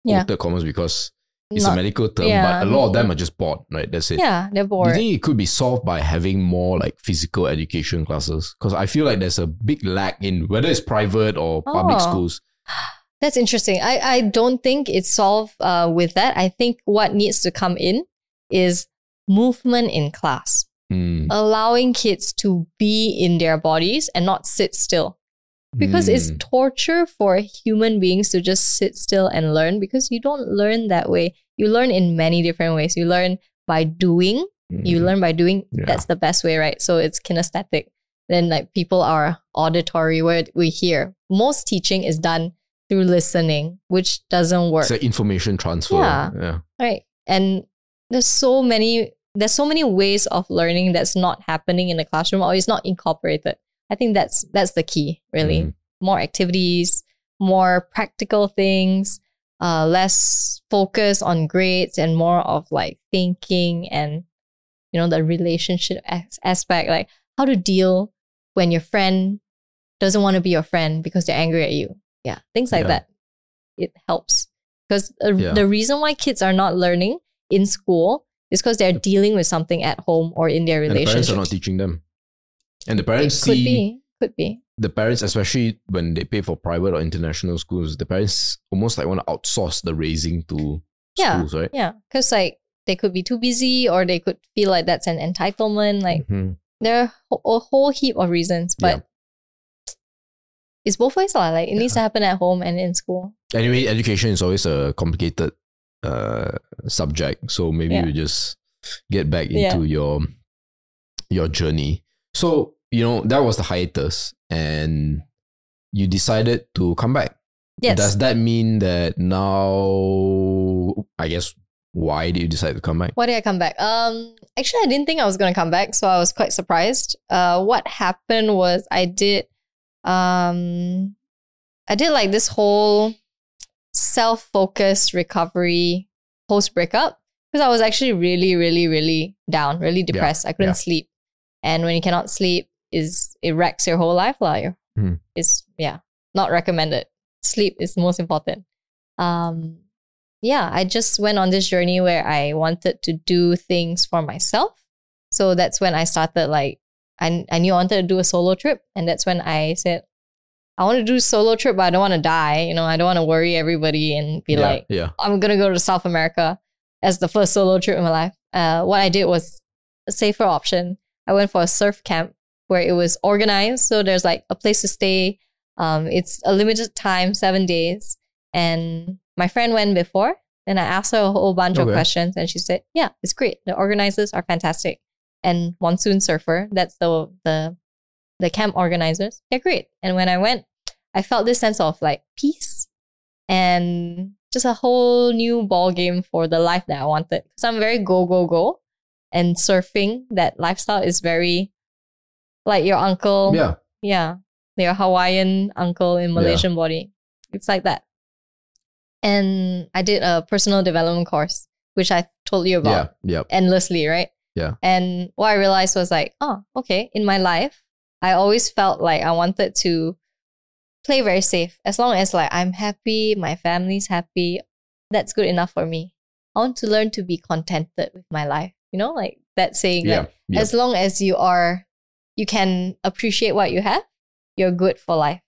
S1: Yeah.
S2: quoted commas because it's a medical term,
S1: yeah.
S2: but a lot of them are just bored, right? That's it.
S1: yeah, they're bored.
S2: Do you think it could be solved by having more like physical education classes? Because I feel like there's a big lack in whether it's private or public
S1: Oh.
S2: schools. *gasps*
S1: That's interesting. I, I don't think it's solved uh, with that. I think what needs to come in is movement in class.
S2: Mm.
S1: allowing kids to be in their bodies and not sit still. Because it's
S2: Mm.
S1: torture for human beings to just sit still and learn because you don't learn that way. You learn in many different ways. You learn by doing, you
S2: Mm.
S1: learn by doing.
S2: Yeah.
S1: That's the best way, right? So it's kinesthetic. Then like people are auditory where we hear. Most teaching is done through listening, which doesn't work
S2: It's like information transfer.
S1: Yeah.
S2: yeah.
S1: right and there's so many there's so many ways of learning that's not happening in the classroom or it's not incorporated i think that's that's the key really
S2: Mhm.
S1: more activities more practical things uh less focus on grades and more of like thinking and you know the relationship as- aspect like how to deal when your friend doesn't want to be your friend because they're angry at you yeah things like
S2: Yeah.
S1: that it helps because the,
S2: Yeah.
S1: the reason why kids are not learning in school is because they're dealing with something at home or in their
S2: And The parents are not teaching them. And the parents
S1: could
S2: see
S1: be, could be.
S2: the parents, especially when they pay for private or international schools, the parents almost like want to outsource the raising to
S1: Yeah.
S2: schools, right?
S1: Yeah, because like they could be too busy or they could feel like that's an entitlement. Like
S2: Mhm.
S1: there are a whole heap of reasons, but it's both ways. lah. Like it needs to happen at home and in school.
S2: Anyway, education is always a complicated uh, subject, so maybe
S1: Yeah.
S2: we just get back
S1: Yeah.
S2: into your your journey. So you know that was the hiatus, and you decided to come back.
S1: Yes.
S2: Does that mean that now? I guess why did you decide to come back?
S1: Why did I come back? Um, actually, I didn't think I was gonna come back, so I was quite surprised. Uh, what happened was I did, um, I did like this whole self-focused recovery post breakup because I was actually really, really, really down, really depressed. I couldn't
S2: yeah.
S1: sleep, and when you cannot sleep, is it wrecks your whole life, lah.
S2: Mhm.
S1: It's yeah, not recommended. Sleep is most important. Um, yeah, I just went on this journey where I wanted to do things for myself. So that's when I started like I I knew I wanted to do a solo trip, and that's when I said I want to do a solo trip, but I don't want to die. You know, I don't want to worry everybody and be
S2: yeah,
S1: like,
S2: yeah,
S1: I'm gonna go to South America as the first solo trip in my life. Uh, what I did was a safer option. I went for a surf camp where it was organized, so there's like a place to stay. Um, it's a limited time, seven days, and my friend went before, and I asked her a whole bunch of questions, and she said, "Yeah, it's great. The organizers are fantastic." And Monsoon Surfer, that's the the the camp organizers. They're great. And when I went, I felt this sense of like peace and just a whole new ball game for the life that I wanted. Because I'm very go go go, and surfing that lifestyle is very like your uncle,
S2: yeah.
S1: yeah, your Hawaiian uncle in Malaysian body. It's like that. and I did a personal development course, which I told you about
S2: Yeah. Yep.
S1: endlessly, right?
S2: Yeah.
S1: And what I realized was like, oh, okay, in my life, I always felt like I wanted to play very safe. As long as like I'm happy, my family's happy, that's good enough for me. I want to learn to be contented with my life. You know, like that saying,
S2: Yeah.
S1: like,
S2: Yep.
S1: as long as you are, you can appreciate what you have, you're good for life.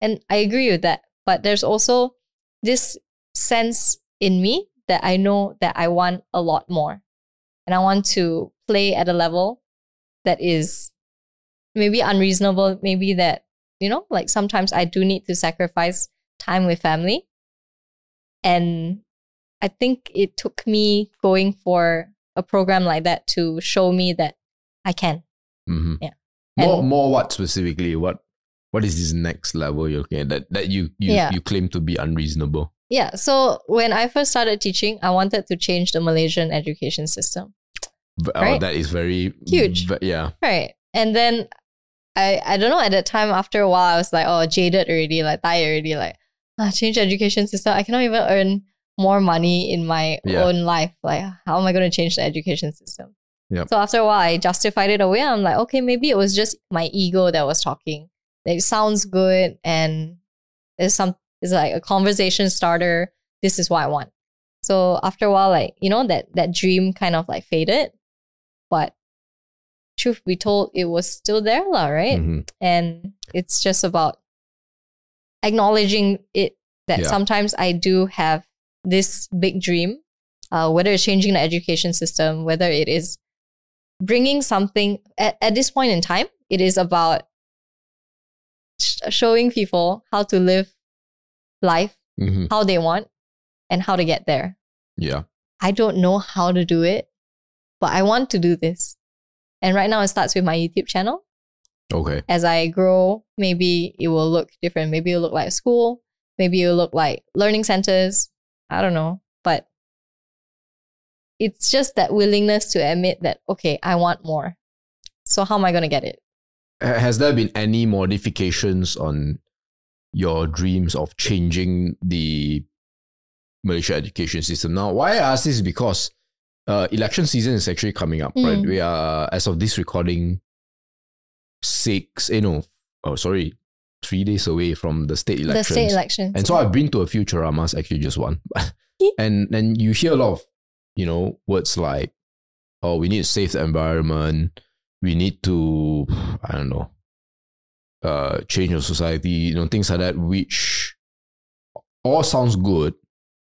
S1: And I agree with that. But there's also this sense in me that I know that I want a lot more. And I want to play at a level that is maybe unreasonable, maybe that, you know, like sometimes I do need to sacrifice time with family. And I think it took me going for a program like that to show me that I can.
S2: Hmm
S1: Yeah.
S2: More,
S1: And-
S2: more what specifically? What what is this next level you're looking at that, that you you,
S1: Yeah.
S2: you claim to be unreasonable?
S1: Yeah. So when I first started teaching, I wanted to change the Malaysian education system.
S2: V- Oh,
S1: Right.
S2: that is very
S1: Huge.
S2: v- yeah.
S1: Right. And then I I don't know, at that time after a while I was like, oh jaded already, like tired already, like ah, change education system. I cannot even earn more money in my
S2: Yeah.
S1: own life. Like, how am I gonna change the education system?
S2: Yep.
S1: So after a while I justified it away. I'm like, okay, maybe it was just my ego that was talking. It sounds good and it's some it's like a conversation starter. This is what I want. So after a while, like, you know, that that dream kind of like faded. But truth be told, it was still there, lah, right?
S2: Mhm.
S1: And it's just about acknowledging it that
S2: Yeah.
S1: sometimes I do have this big dream, uh, whether it's changing the education system, whether it is bringing something at, at this point in time, it is about sh- showing people how to live life
S2: Mhm.
S1: how they want and how to get there.
S2: Yeah.
S1: I don't know how to do it, but I want to do this. And right now it starts with my YouTube channel.
S2: Okay.
S1: As I grow, maybe it will look different. Maybe it'll look like school. Maybe it'll look like learning centers. I don't know. But it's just that willingness to admit that, okay, I want more. So how am I going to get it?
S2: Has there been any modifications on your dreams of changing the Malaysia education system? Now, why I ask this is because uh, election season is actually coming up, right?
S1: Mm.
S2: We are, as of this recording, six, you know, oh, sorry, three days away from the state elections.
S1: The state elections.
S2: And so I've been to a few ceramahs, actually just one. *laughs* and and you hear a lot of, you know, words like, oh, we need to save the environment, we need to, I don't know, uh, change our society, you know, things like that, which all sounds good.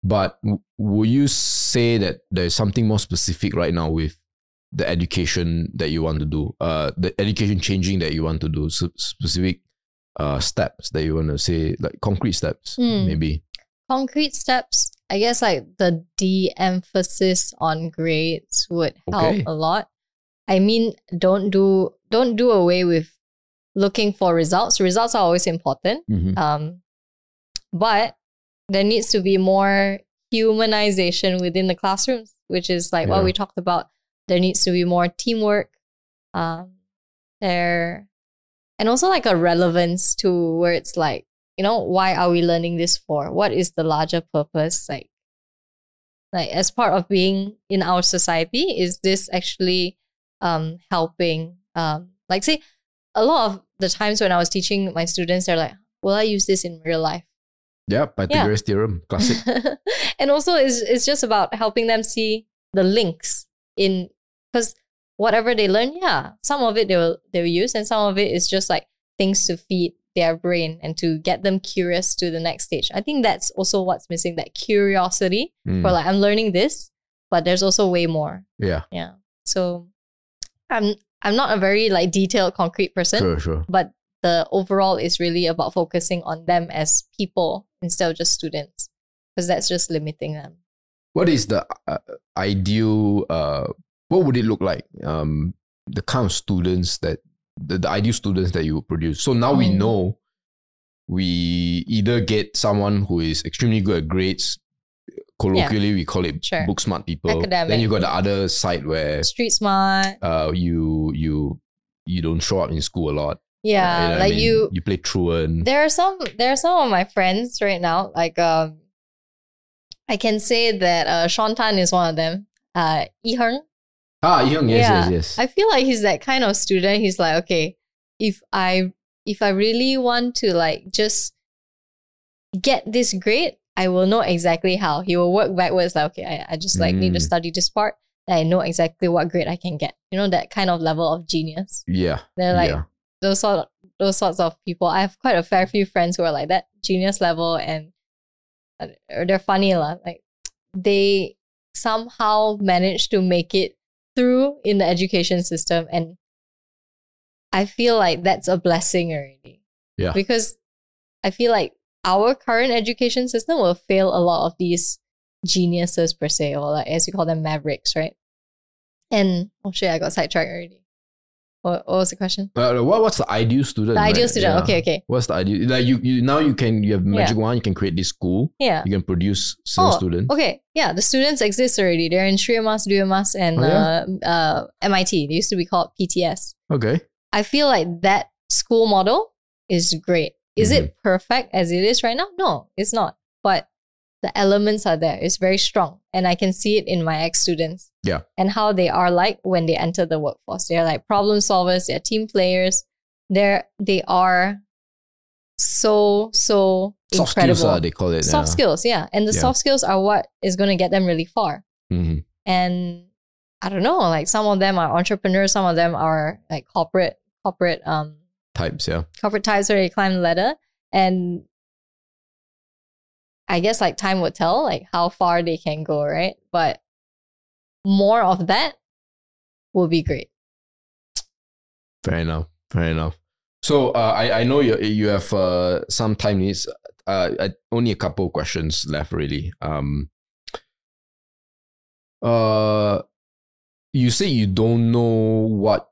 S2: But w- will you say that there's something more specific right now with the education that you want to do, uh, the education changing that you want to do, s- specific uh, steps that you want to say, like concrete steps,
S1: Hmm.
S2: maybe?
S1: Concrete steps i guess like the de-emphasis on grades would help
S2: Okay.
S1: a lot i mean don't do don't do away with looking for results results are always important
S2: Mhm.
S1: um but there needs to be more humanization within the classrooms which is like
S2: Yeah.
S1: what we talked about there needs to be more teamwork um there and also like a relevance to where it's like you know why are we learning this for? What is the larger purpose? Like like as part of being in our society is this actually um helping um like say a lot of the times when i was teaching my students they're like will i use this in real life?
S2: Yeah, Pythagoras theorem, classic. *laughs*
S1: and also it's, it's just about helping them see the links in because whatever they learn yeah some of it they will they will use and some of it is just like things to feed their brain and to get them curious to the next stage i think that's also what's missing that curiosity
S2: Mm,
S1: for like i'm learning this but there's also way more
S2: yeah,
S1: yeah so i'm i'm not a very like detailed concrete person
S2: sure, sure.
S1: but the overall is really about focusing on them as people instead of just students because that's just limiting them
S2: What is the uh, ideal? Uh, what would it look like? Um, the kind of students that the, the ideal students that you would produce. So now we
S1: Mm.
S2: know we either get someone who is extremely good at grades. Colloquially, we call it
S1: Sure.
S2: book smart people.
S1: Academic.
S2: Then you got the other side where
S1: street smart
S2: uh you you you don't show up in school a lot.
S1: yeah
S2: You know what I
S1: like
S2: mean?
S1: you
S2: you play truant.
S1: there are some there are some of my friends right now like um I can say that uh, Sean Tan is one of them. Uh, Yi Heng.
S2: Ah, Young, yes,
S1: Yeah.
S2: yes, yes.
S1: I feel like he's that kind of student. He's like, okay, if I if I really want to like just get this grade, I will know exactly how. He will work backwards. Like, okay, I, I just like need to
S2: Mm.
S1: study this part. Then I know exactly what grade I can get. You know that kind of level of genius.
S2: yeah.
S1: They're like
S2: yeah.
S1: those sort of, those sorts of people. I have quite a fair few friends who are like that genius level, and uh, they're funny lah. Like they somehow manage to make it through in the education system, and I feel like that's a blessing already.
S2: Yeah.
S1: because I feel like our current education system will fail a lot of these geniuses per se, or like as we call them mavericks, right? And oh shit, I got sidetracked already. What, what was the question?
S2: Uh, what, what's the ideal student?
S1: The ideal
S2: right?
S1: student.
S2: Yeah.
S1: Okay, okay.
S2: What's the ideal? Like you, you now you can you have magic wand. You can create this school.
S1: Yeah.
S2: You can produce certain
S1: Oh,
S2: students.
S1: Okay. Yeah, the students exist already. They're in Sri Emas, Dumas, and
S2: Oh, yeah?
S1: uh, uh, MIT. They used to be called PTS.
S2: Okay.
S1: I feel like that school model is great. Is
S2: Mm-hmm.
S1: it perfect as it is right now? No, it's not. But the elements are there. It's very strong. And I can see it in my ex students.
S2: Yeah.
S1: And how they are like when they enter the workforce. They're like problem solvers, they're team players. They're they are so, so
S2: Soft
S1: incredible.
S2: skills, uh, they call it.
S1: soft
S2: yeah.
S1: skills, yeah. And the
S2: Yeah.
S1: soft skills are what is gonna get them really far.
S2: Mhm.
S1: And I don't know, like some of them are entrepreneurs, some of them are like corporate, corporate um
S2: Types, yeah.
S1: corporate types where they climb the ladder and i guess like time would tell like how far they can go right but more of that will be great
S2: Fair enough. Fair enough. So uh, I I know you you have uh, some time needs. Uh, only a couple questions left really. Um. Uh, you say you don't know what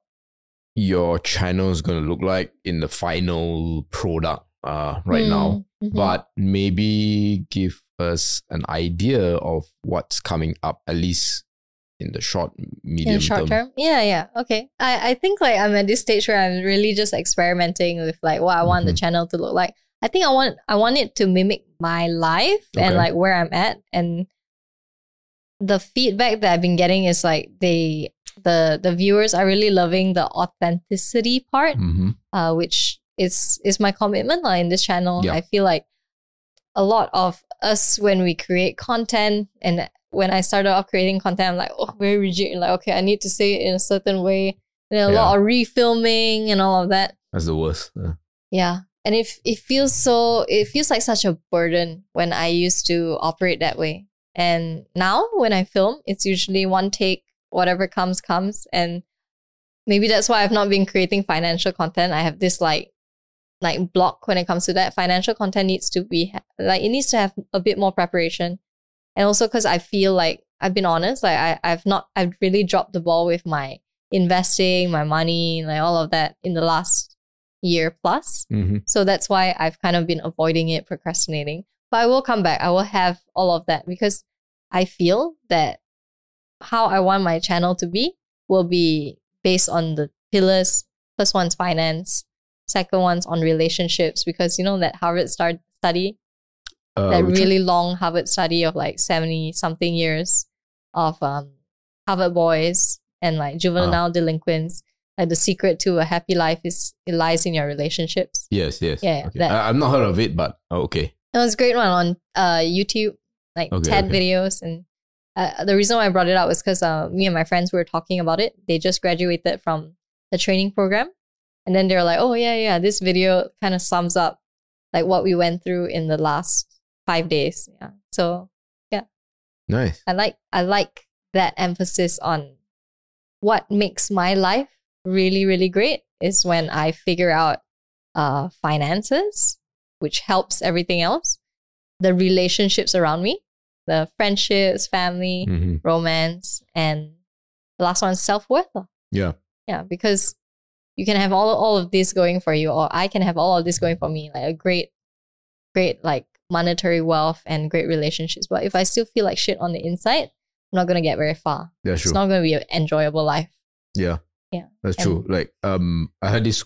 S2: your channel is gonna look like in the final product. Uh, right now,
S1: Mm, mhm.
S2: but maybe give us an idea of what's coming up at least in the short medium
S1: in short term. yeah yeah. Okay. I, I think like i'm at this stage where i'm really just experimenting with like what i want the
S2: Mhm.
S1: channel to look like. I think i want i want it to mimic my life and like where i'm at. And the feedback that i've been getting is like they the the viewers are really loving the authenticity part
S2: Mhm.
S1: uh, which is is my commitment lah in this channel.
S2: Yeah.
S1: I feel like a lot of us when we create content and when I started off creating content, I'm like, oh, very rigid. Like, okay, I need to say it in a certain way. And a lot of refilming and all of that.
S2: That's the worst. Uh,
S1: Yeah. And it, it feels so, it feels like such a burden when I used to operate that way. And now when I film, it's usually one take, whatever comes, comes. And maybe that's why I've not been creating financial content. I have this like, like block when it comes to that. Financial content needs to be, like, it needs to have a bit more preparation. And also because I feel like I've been honest, like I, I've not, I've really dropped the ball with my investing, my money, like all of that in the last year plus.
S2: mhm.
S1: So that's why I've kind of been avoiding it, procrastinating. But I will come back. I will have all of that because I feel that how I want my channel to be will be based on the pillars. First one's finance, second one's on relationships because you know that Harvard start study,
S2: Uh,
S1: that
S2: which one?
S1: really long Harvard study of like 70 something years of um Harvard boys and like juvenile delinquents. Like the secret to a happy life is it lies in your relationships.
S2: Yes, yes.
S1: Yeah,
S2: Okay.
S1: that-
S2: I, I've not heard of it, but oh, okay.
S1: It was a great one on uh, YouTube, like
S2: Okay,
S1: TED
S2: okay.
S1: videos. And uh, the reason why I brought it up was because uh, me and my friends were talking about it. They just graduated from the training program. And then they're like, oh, yeah, yeah, this video kind of sums up like what we went through in the last five days. Yeah. So yeah.
S2: Nice.
S1: I like I like that emphasis on what makes my life really really great is when I figure out uh finances which helps everything else the relationships around me the friendships family
S2: Mhm.
S1: romance and the last one self-worth.
S2: Yeah.
S1: yeah because you can have all all of this going for you or I can have all of this going for me like a great great like monetary wealth and great relationships but if I still feel like shit on the inside I'm not going to get very far
S2: That's true.
S1: it's not going to be an enjoyable life
S2: yeah.
S1: Yeah.
S2: That's
S1: And-
S2: true. Like, um, I heard this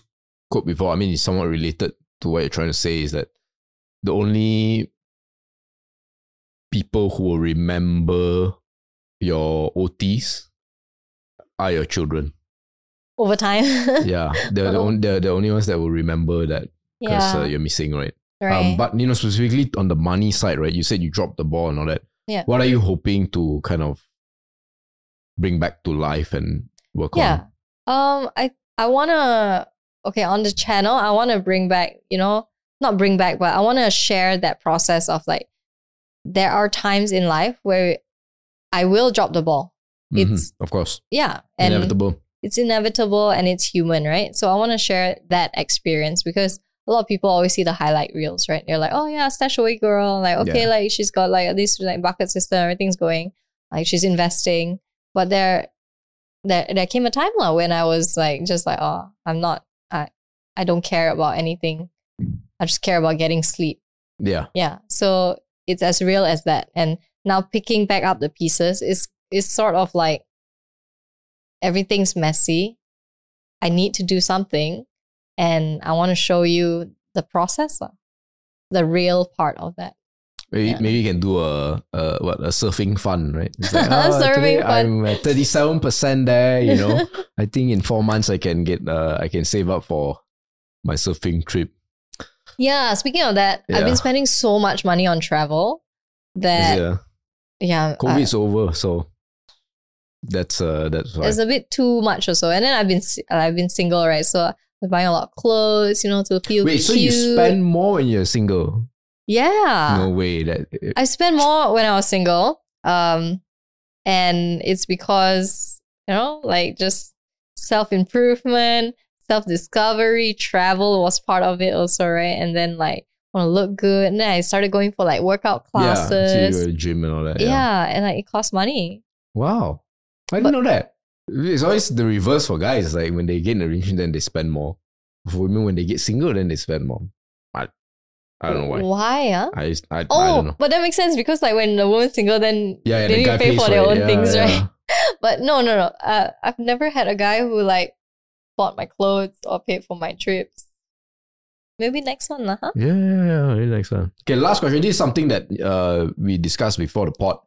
S2: quote before. I mean, it's somewhat related to what you're trying to say is that the only people who will remember your OTs are your children.
S1: Over time. *laughs*
S2: Yeah, they're the,
S1: Oh.
S2: on, they're the only ones that will remember that because
S1: yeah.
S2: uh, you're missing, right?
S1: right.
S2: Um, but you know, specifically on the money side, right? You said you dropped the ball and all that.
S1: Yeah.
S2: What are you hoping to kind of bring back to life and work
S1: yeah.
S2: on? Yeah.
S1: Um, I I wanna okay on the channel. I wanna bring back, you know, not bring back, but I wanna share that process of like there are times in life where I will drop the ball.
S2: Mhm,
S1: It's
S2: of course
S1: yeah, and
S2: inevitable.
S1: It's inevitable and it's human, right? So I want to share that experience because a lot of people always see the highlight reels, right? They're like, oh yeah, StashAway girl. Like, okay,
S2: Yeah.
S1: like she's got like at least like bucket system, everything's going. Like she's investing. But there there there came a time lah when I was like just like, oh, I'm not I I don't care about anything. I just care about getting sleep.
S2: Yeah,
S1: Yeah. So it's as real as that. And now picking back up the pieces is is sort of like everything's messy. I need to do something and I want to show you the process, the real part of that.
S2: maybe
S1: Yeah.
S2: maybe you can do a, a what a surfing fun, right? Like, *laughs* "Oh,
S1: Surfing fun."
S2: I'm thirty seven percent there. You know, *laughs* I think in four months I can get uh, I can save up for my surfing trip.
S1: yeah, speaking of that, I've been spending so much money on travel that
S2: yeah,
S1: yeah,
S2: COVID's over, so that's uh that's why.
S1: it's a bit too much also. And then I've been I've been single, right? So I'm buying a lot of clothes, you know, to feel
S2: Wait, so you spend more when you're single?
S1: yeah.
S2: no way. That
S1: I spent more when I was single. Um, and it's because, you know, like just self improvement, self discovery, travel was part of it also, right? And then like want to look good. And then I started going for like workout
S2: yeah, so you
S1: classes.
S2: go to gym and all that.
S1: Yeah,
S2: Yeah.
S1: and like it costs money.
S2: Wow, I didn't know that. It's always the reverse for guys. Like when they get in a relationship, then they spend more. For women, when they get single, then they spend more. I, I don't know why.
S1: Why? Huh?
S2: I, just- I, I
S1: Oh,
S2: don't know.
S1: but that makes sense because like when the woman's single, then
S2: Yeah, yeah
S1: they
S2: the
S1: need to pay for their
S2: it.
S1: own
S2: Yeah,
S1: things,
S2: yeah.
S1: right? *laughs* But no, no, no. Uh, I've never had a guy who like bought my clothes or paid for my trips. Maybe next one, lah, huh?
S2: Yeah, yeah, yeah. Really next one. Okay, last question. This is something that uh we discussed before the pod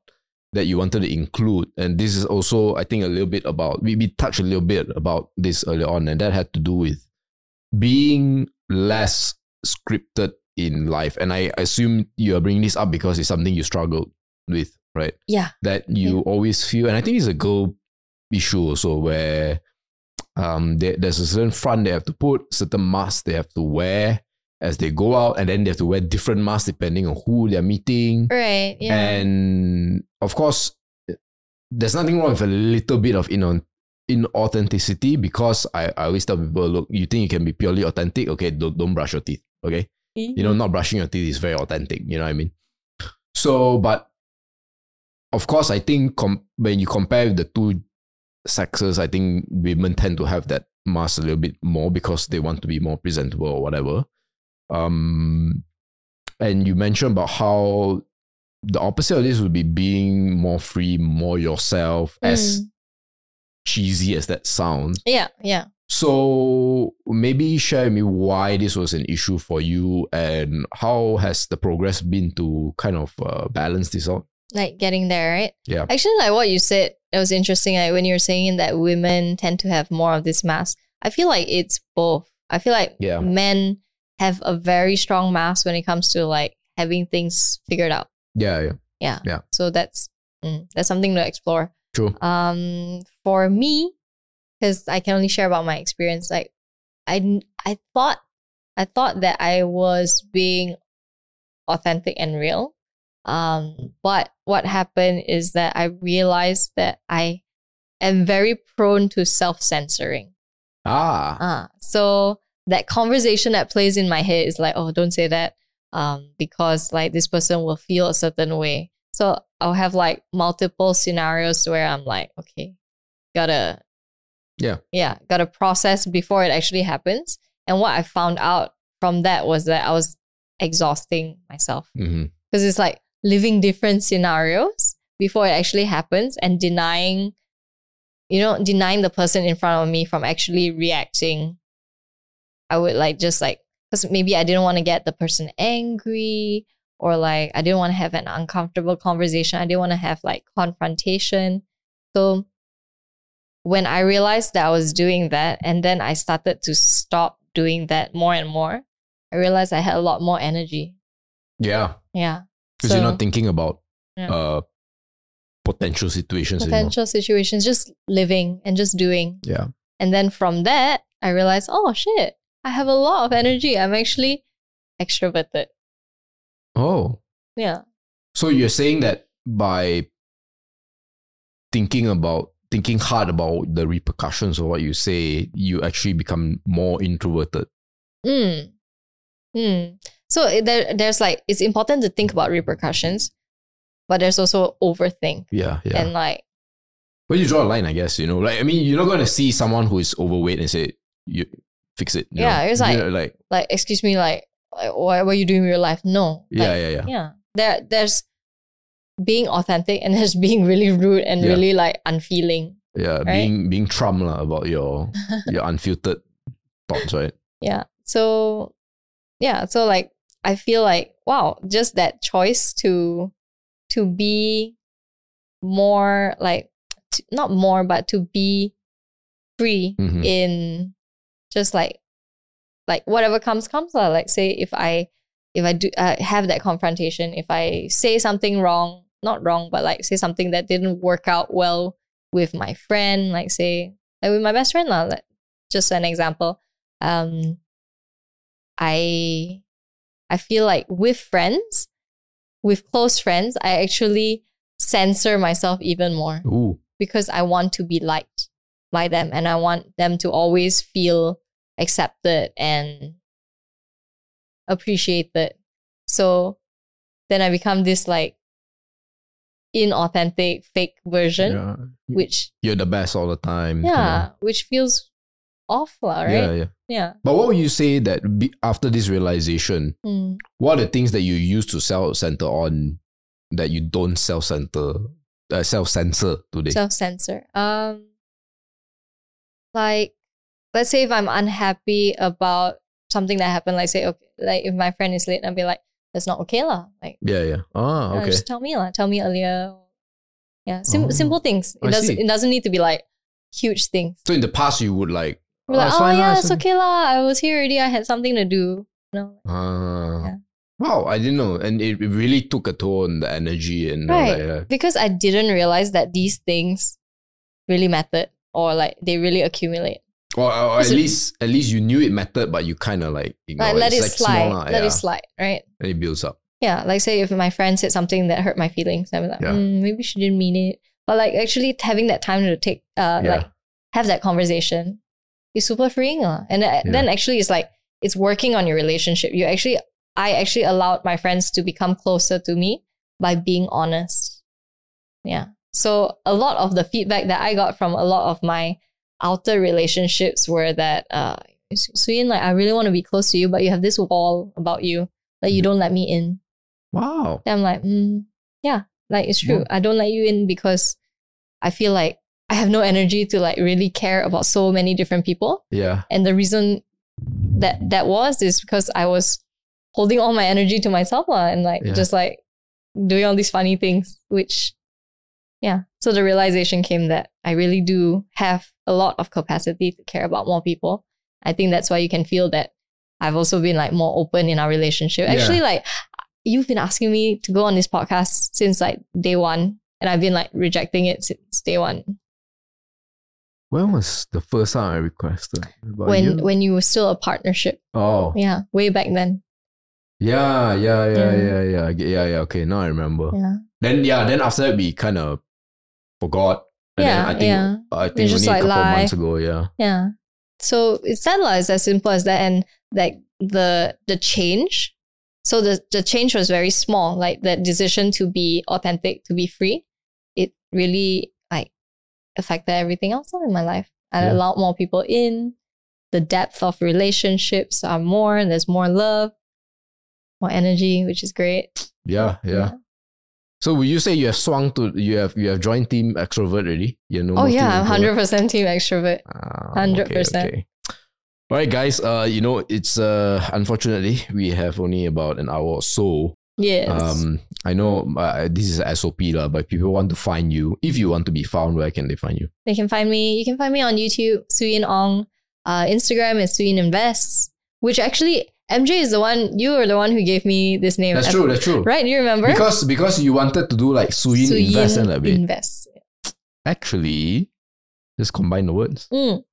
S2: that you wanted to include, and this is also I think a little bit about we we touched a little bit about this earlier on, and that had to do with being less scripted in life. And I assume you are bringing this up because it's something you struggled with, right?
S1: Yeah.
S2: That you always feel, and I think it's a girl issue also where um there, there's a certain front they have to put, certain masks they have to wear as they go out, and then they have to wear different masks depending on who they're meeting.
S1: Right. Yeah.
S2: And of course, there's nothing wrong with a little bit of in inauthenticity because I, I always tell people, look, you think you can be purely authentic? Okay, don't, don't brush your teeth. Okay. Mm-hmm. You know, not brushing your teeth is very authentic. You know what I mean? So, but of course, I think com- when you compare the two sexes, I think women tend to have that mask a little bit more because they want to be more presentable or whatever. Um, and you mentioned about how the opposite of this would be being more free, more yourself, as
S1: Mm.
S2: cheesy as that sounds.
S1: Yeah. Yeah.
S2: So maybe share with me why this was an issue for you and how has the progress been to kind of uh, balance this out?
S1: Like getting there, right?
S2: Yeah.
S1: Actually, like what you said, it was interesting. Like when you were saying that women tend to have more of this mask. I feel like it's both. I feel like
S2: Yeah.
S1: men have a very strong mask when it comes to like having things figured out.
S2: Yeah, yeah.
S1: Yeah.
S2: Yeah.
S1: So that's mm, that's something to explore.
S2: True.
S1: Um, for me, because I can only share about my experience. Like, I I thought I thought that I was being authentic and real. Um, but what happened is that I realized that I am very prone to self censoring.
S2: Ah,
S1: Ah, so that conversation that plays in my head is like, oh, don't say that, um, because like this person will feel a certain way. So I'll have like multiple scenarios where I'm like, okay, gotta,
S2: Yeah.
S1: yeah, gotta process before it actually happens. And what I found out from that was that I was exhausting myself because it's like living different scenarios before it actually happens and denying you know denying the person in front of me from actually reacting i would like just like because maybe i didn't want to get the person angry or like I didn't want to have an uncomfortable conversation. I didn't want to have like confrontation. So when I realized that I was doing that, and then I started to stop doing that more and more, I realized I had a lot more energy.
S2: Yeah.
S1: Yeah.
S2: Because you're not thinking about
S1: Yeah.
S2: uh potential situations anymore.
S1: Potential situations, just living and just doing.
S2: Yeah.
S1: And then from that, I realized, oh shit, I have a lot of energy. I'm actually extroverted.
S2: Oh.
S1: Yeah.
S2: So you're saying that by thinking about thinking hard about the repercussions of what you say, you actually become more introverted.
S1: Mm. Mm. So there, there's like, it's important to think about repercussions, but there's also overthink.
S2: Yeah, yeah.
S1: And like,
S2: But you draw a line, I guess, you know. Like I mean, you're not gonna see someone who is overweight and say, you fix it.
S1: Yeah,
S2: know?
S1: it's like-
S2: You know, like
S1: like, excuse me, like, like what, are you doing with your life? No.
S2: yeah,
S1: Like,
S2: yeah, yeah.
S1: yeah. There, there's being authentic and there's being really rude and
S2: Yeah.
S1: really like unfeeling.
S2: Yeah, being being Trump lah about your *laughs* your unfiltered thoughts, right?
S1: Yeah. So, yeah. So like, I feel like wow, just that choice to to be more like not more, but to be free
S2: Mhm.
S1: in just like like whatever comes comes lah. Like say if I if I do uh, have that confrontation, if I say something wrong, not wrong, but like say something that didn't work out well with my friend, like say like with my best friend lah. Like, just an example. Um, I I feel like with friends, with close friends, I actually censor myself even more
S2: Ooh.
S1: because I want to be liked by them and I want them to always feel accepted and appreciated. So then I become this like inauthentic fake version,
S2: Yeah.
S1: which
S2: You're the best all the time.
S1: yeah, which feels awful lah,
S2: kinda. Yeah,
S1: right?
S2: yeah.
S1: Yeah.
S2: But what would you say that be, after this realization,
S1: Mm.
S2: what are the things that you used to self center on that you don't self center, uh, self censor today?
S1: self censor. Um, like, let's say if I'm unhappy about something that happened, like say, okay, like if my friend is late, I'll be like, that's not okay lah. Like,
S2: yeah, yeah. Ah,
S1: uh,
S2: okay.
S1: just tell me lah. Tell me earlier. Yeah, sim-
S2: Oh,
S1: simple things. It
S2: I
S1: doesn't.
S2: see.
S1: It doesn't need to be like huge things.
S2: So in the past, you would like,
S1: Be like,
S2: it's
S1: oh yeah,
S2: it's
S1: it's okay lah. I was here already. I had something to do. No.
S2: Ah.
S1: Yeah.
S2: Wow, I didn't know. And it, really took a toll on the energy and
S1: Right.
S2: that. yeah.
S1: Because I didn't realize that these things really mattered or like they really accumulate.
S2: Or, or at least at least you knew it mattered, but you kind of like ignore
S1: Like
S2: it.
S1: let
S2: It's
S1: it
S2: like
S1: slide.
S2: small
S1: let
S2: yeah.
S1: it slide. Right.
S2: And it builds up.
S1: Yeah, like say if my friend said something that hurt my feelings, I'm like,
S2: Yeah.
S1: "Mm, maybe she didn't mean it. But like actually having that time to take, uh,
S2: Yeah.
S1: like have that conversation is super freeing. And uh,
S2: Yeah.
S1: then actually it's like, it's working on your relationship. You actually, I actually allowed my friends to become closer to me by being honest. Yeah. So a lot of the feedback that I got from a lot of my outer relationships were that, uh, Suyin, like I really want to be close to you, but you have this wall about you that you
S2: Mhm.
S1: don't let me in.
S2: Wow.
S1: Then I'm like, mm, yeah, like it's true.
S2: Yeah.
S1: I don't let you in because I feel like I have no energy to like really care about so many different people.
S2: Yeah.
S1: And the reason that that was is because I was holding all my energy to myself lah, and like
S2: Yeah.
S1: just like doing all these funny things, which yeah. So the realization came that I really do have a lot of capacity to care about more people. I think that's why you can feel that I've also been like more open in our relationship.
S2: Yeah.
S1: Actually, like you've been asking me to go on this podcast since like day one, and I've been like rejecting it since day one.
S2: When was the first time I requested? About
S1: when
S2: you?
S1: when you were still a partnership.
S2: oh.
S1: Yeah, way back then.
S2: Yeah, yeah, yeah, mm.
S1: Yeah.
S2: yeah, yeah, yeah, yeah, yeah. Okay, now I remember.
S1: Yeah.
S2: Then yeah, then after that we kind of forgot. And
S1: Yeah,
S2: I think
S1: yeah.
S2: I think
S1: just
S2: only a
S1: like
S2: couple
S1: lie.
S2: months ago, yeah.
S1: Yeah. So it's that lah. It's as simple as that. And like the the change. So the the change was very small. Like the decision to be authentic, to be free, it really like affected everything else in my life. I
S2: Yeah.
S1: allowed more people in. The depth of relationships are more. There's more love, more energy, which is great.
S2: Yeah, yeah. So would you say you have swung to you have you have joined team extrovert already? You know.
S1: Oh yeah, I'm hundred percent team extrovert.
S2: Ah,
S1: 100%.
S2: All right, guys. Uh, you know, it's uh, unfortunately we have only about an hour or so.
S1: Yes.
S2: Um, I know uh, this is a SOP lah, but people want to find you. If you want to be found, where can they find you?
S1: they can find me. You can find me on YouTube, Suyin Ong. Uh, Instagram is Suyin Invest, which actually MJ is the one. You were the one who gave me this name.
S2: That's true. That's true.
S1: Right? You remember?
S2: Because because you wanted to do like Suyin,
S1: Suyin
S2: invest and a bit.
S1: Invest.
S2: Actually, just combine the words,
S1: Mm.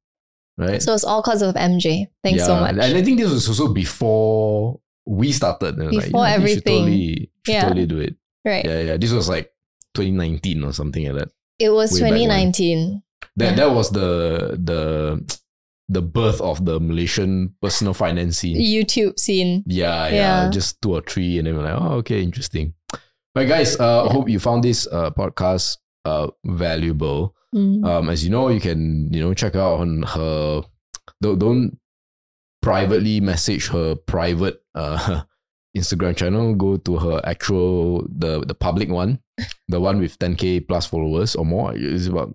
S2: right?
S1: So it's all because of MJ. Thanks so
S2: Yeah,
S1: much.
S2: And I think this was also before we started. and like,
S1: Before
S2: you know,
S1: everything.
S2: totally, should
S1: Yeah.
S2: totally do it.
S1: right.
S2: Yeah, yeah. This was like 2019 or something like that.
S1: It was
S2: Way
S1: 2019.
S2: That
S1: Yeah.
S2: that was the the the birth of the Malaysian personal finance scene.
S1: YouTube scene.
S2: Yeah, yeah,
S1: Yeah.
S2: Just two or three, and then we're like, oh, okay, interesting. But guys, uh,
S1: Yeah.
S2: hope you found this uh, podcast uh, valuable.
S1: Mm.
S2: Um, as you know, you can you know check out on her. Don't don't privately message her private uh, *laughs* Instagram channel. Go to her actual the the public one, the one with 10k plus followers or more. It's about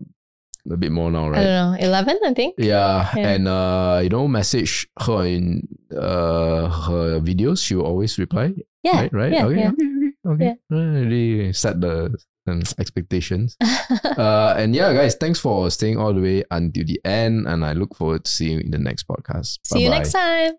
S2: a bit more now, right?
S1: I don't know, 11, I think.
S2: Yeah,
S1: Yeah.
S2: and uh, you know, message her in uh her videos. She will always reply.
S1: Yeah.
S2: Right, right.
S1: Yeah,
S2: okay,
S1: yeah.
S2: okay, okay, okay. Uh, Really set the um, expectations. *laughs* uh, and yeah, guys, thanks for staying all the way until the end. And I look forward to seeing you in the next podcast.
S1: See you
S2: Bye-bye.
S1: next time.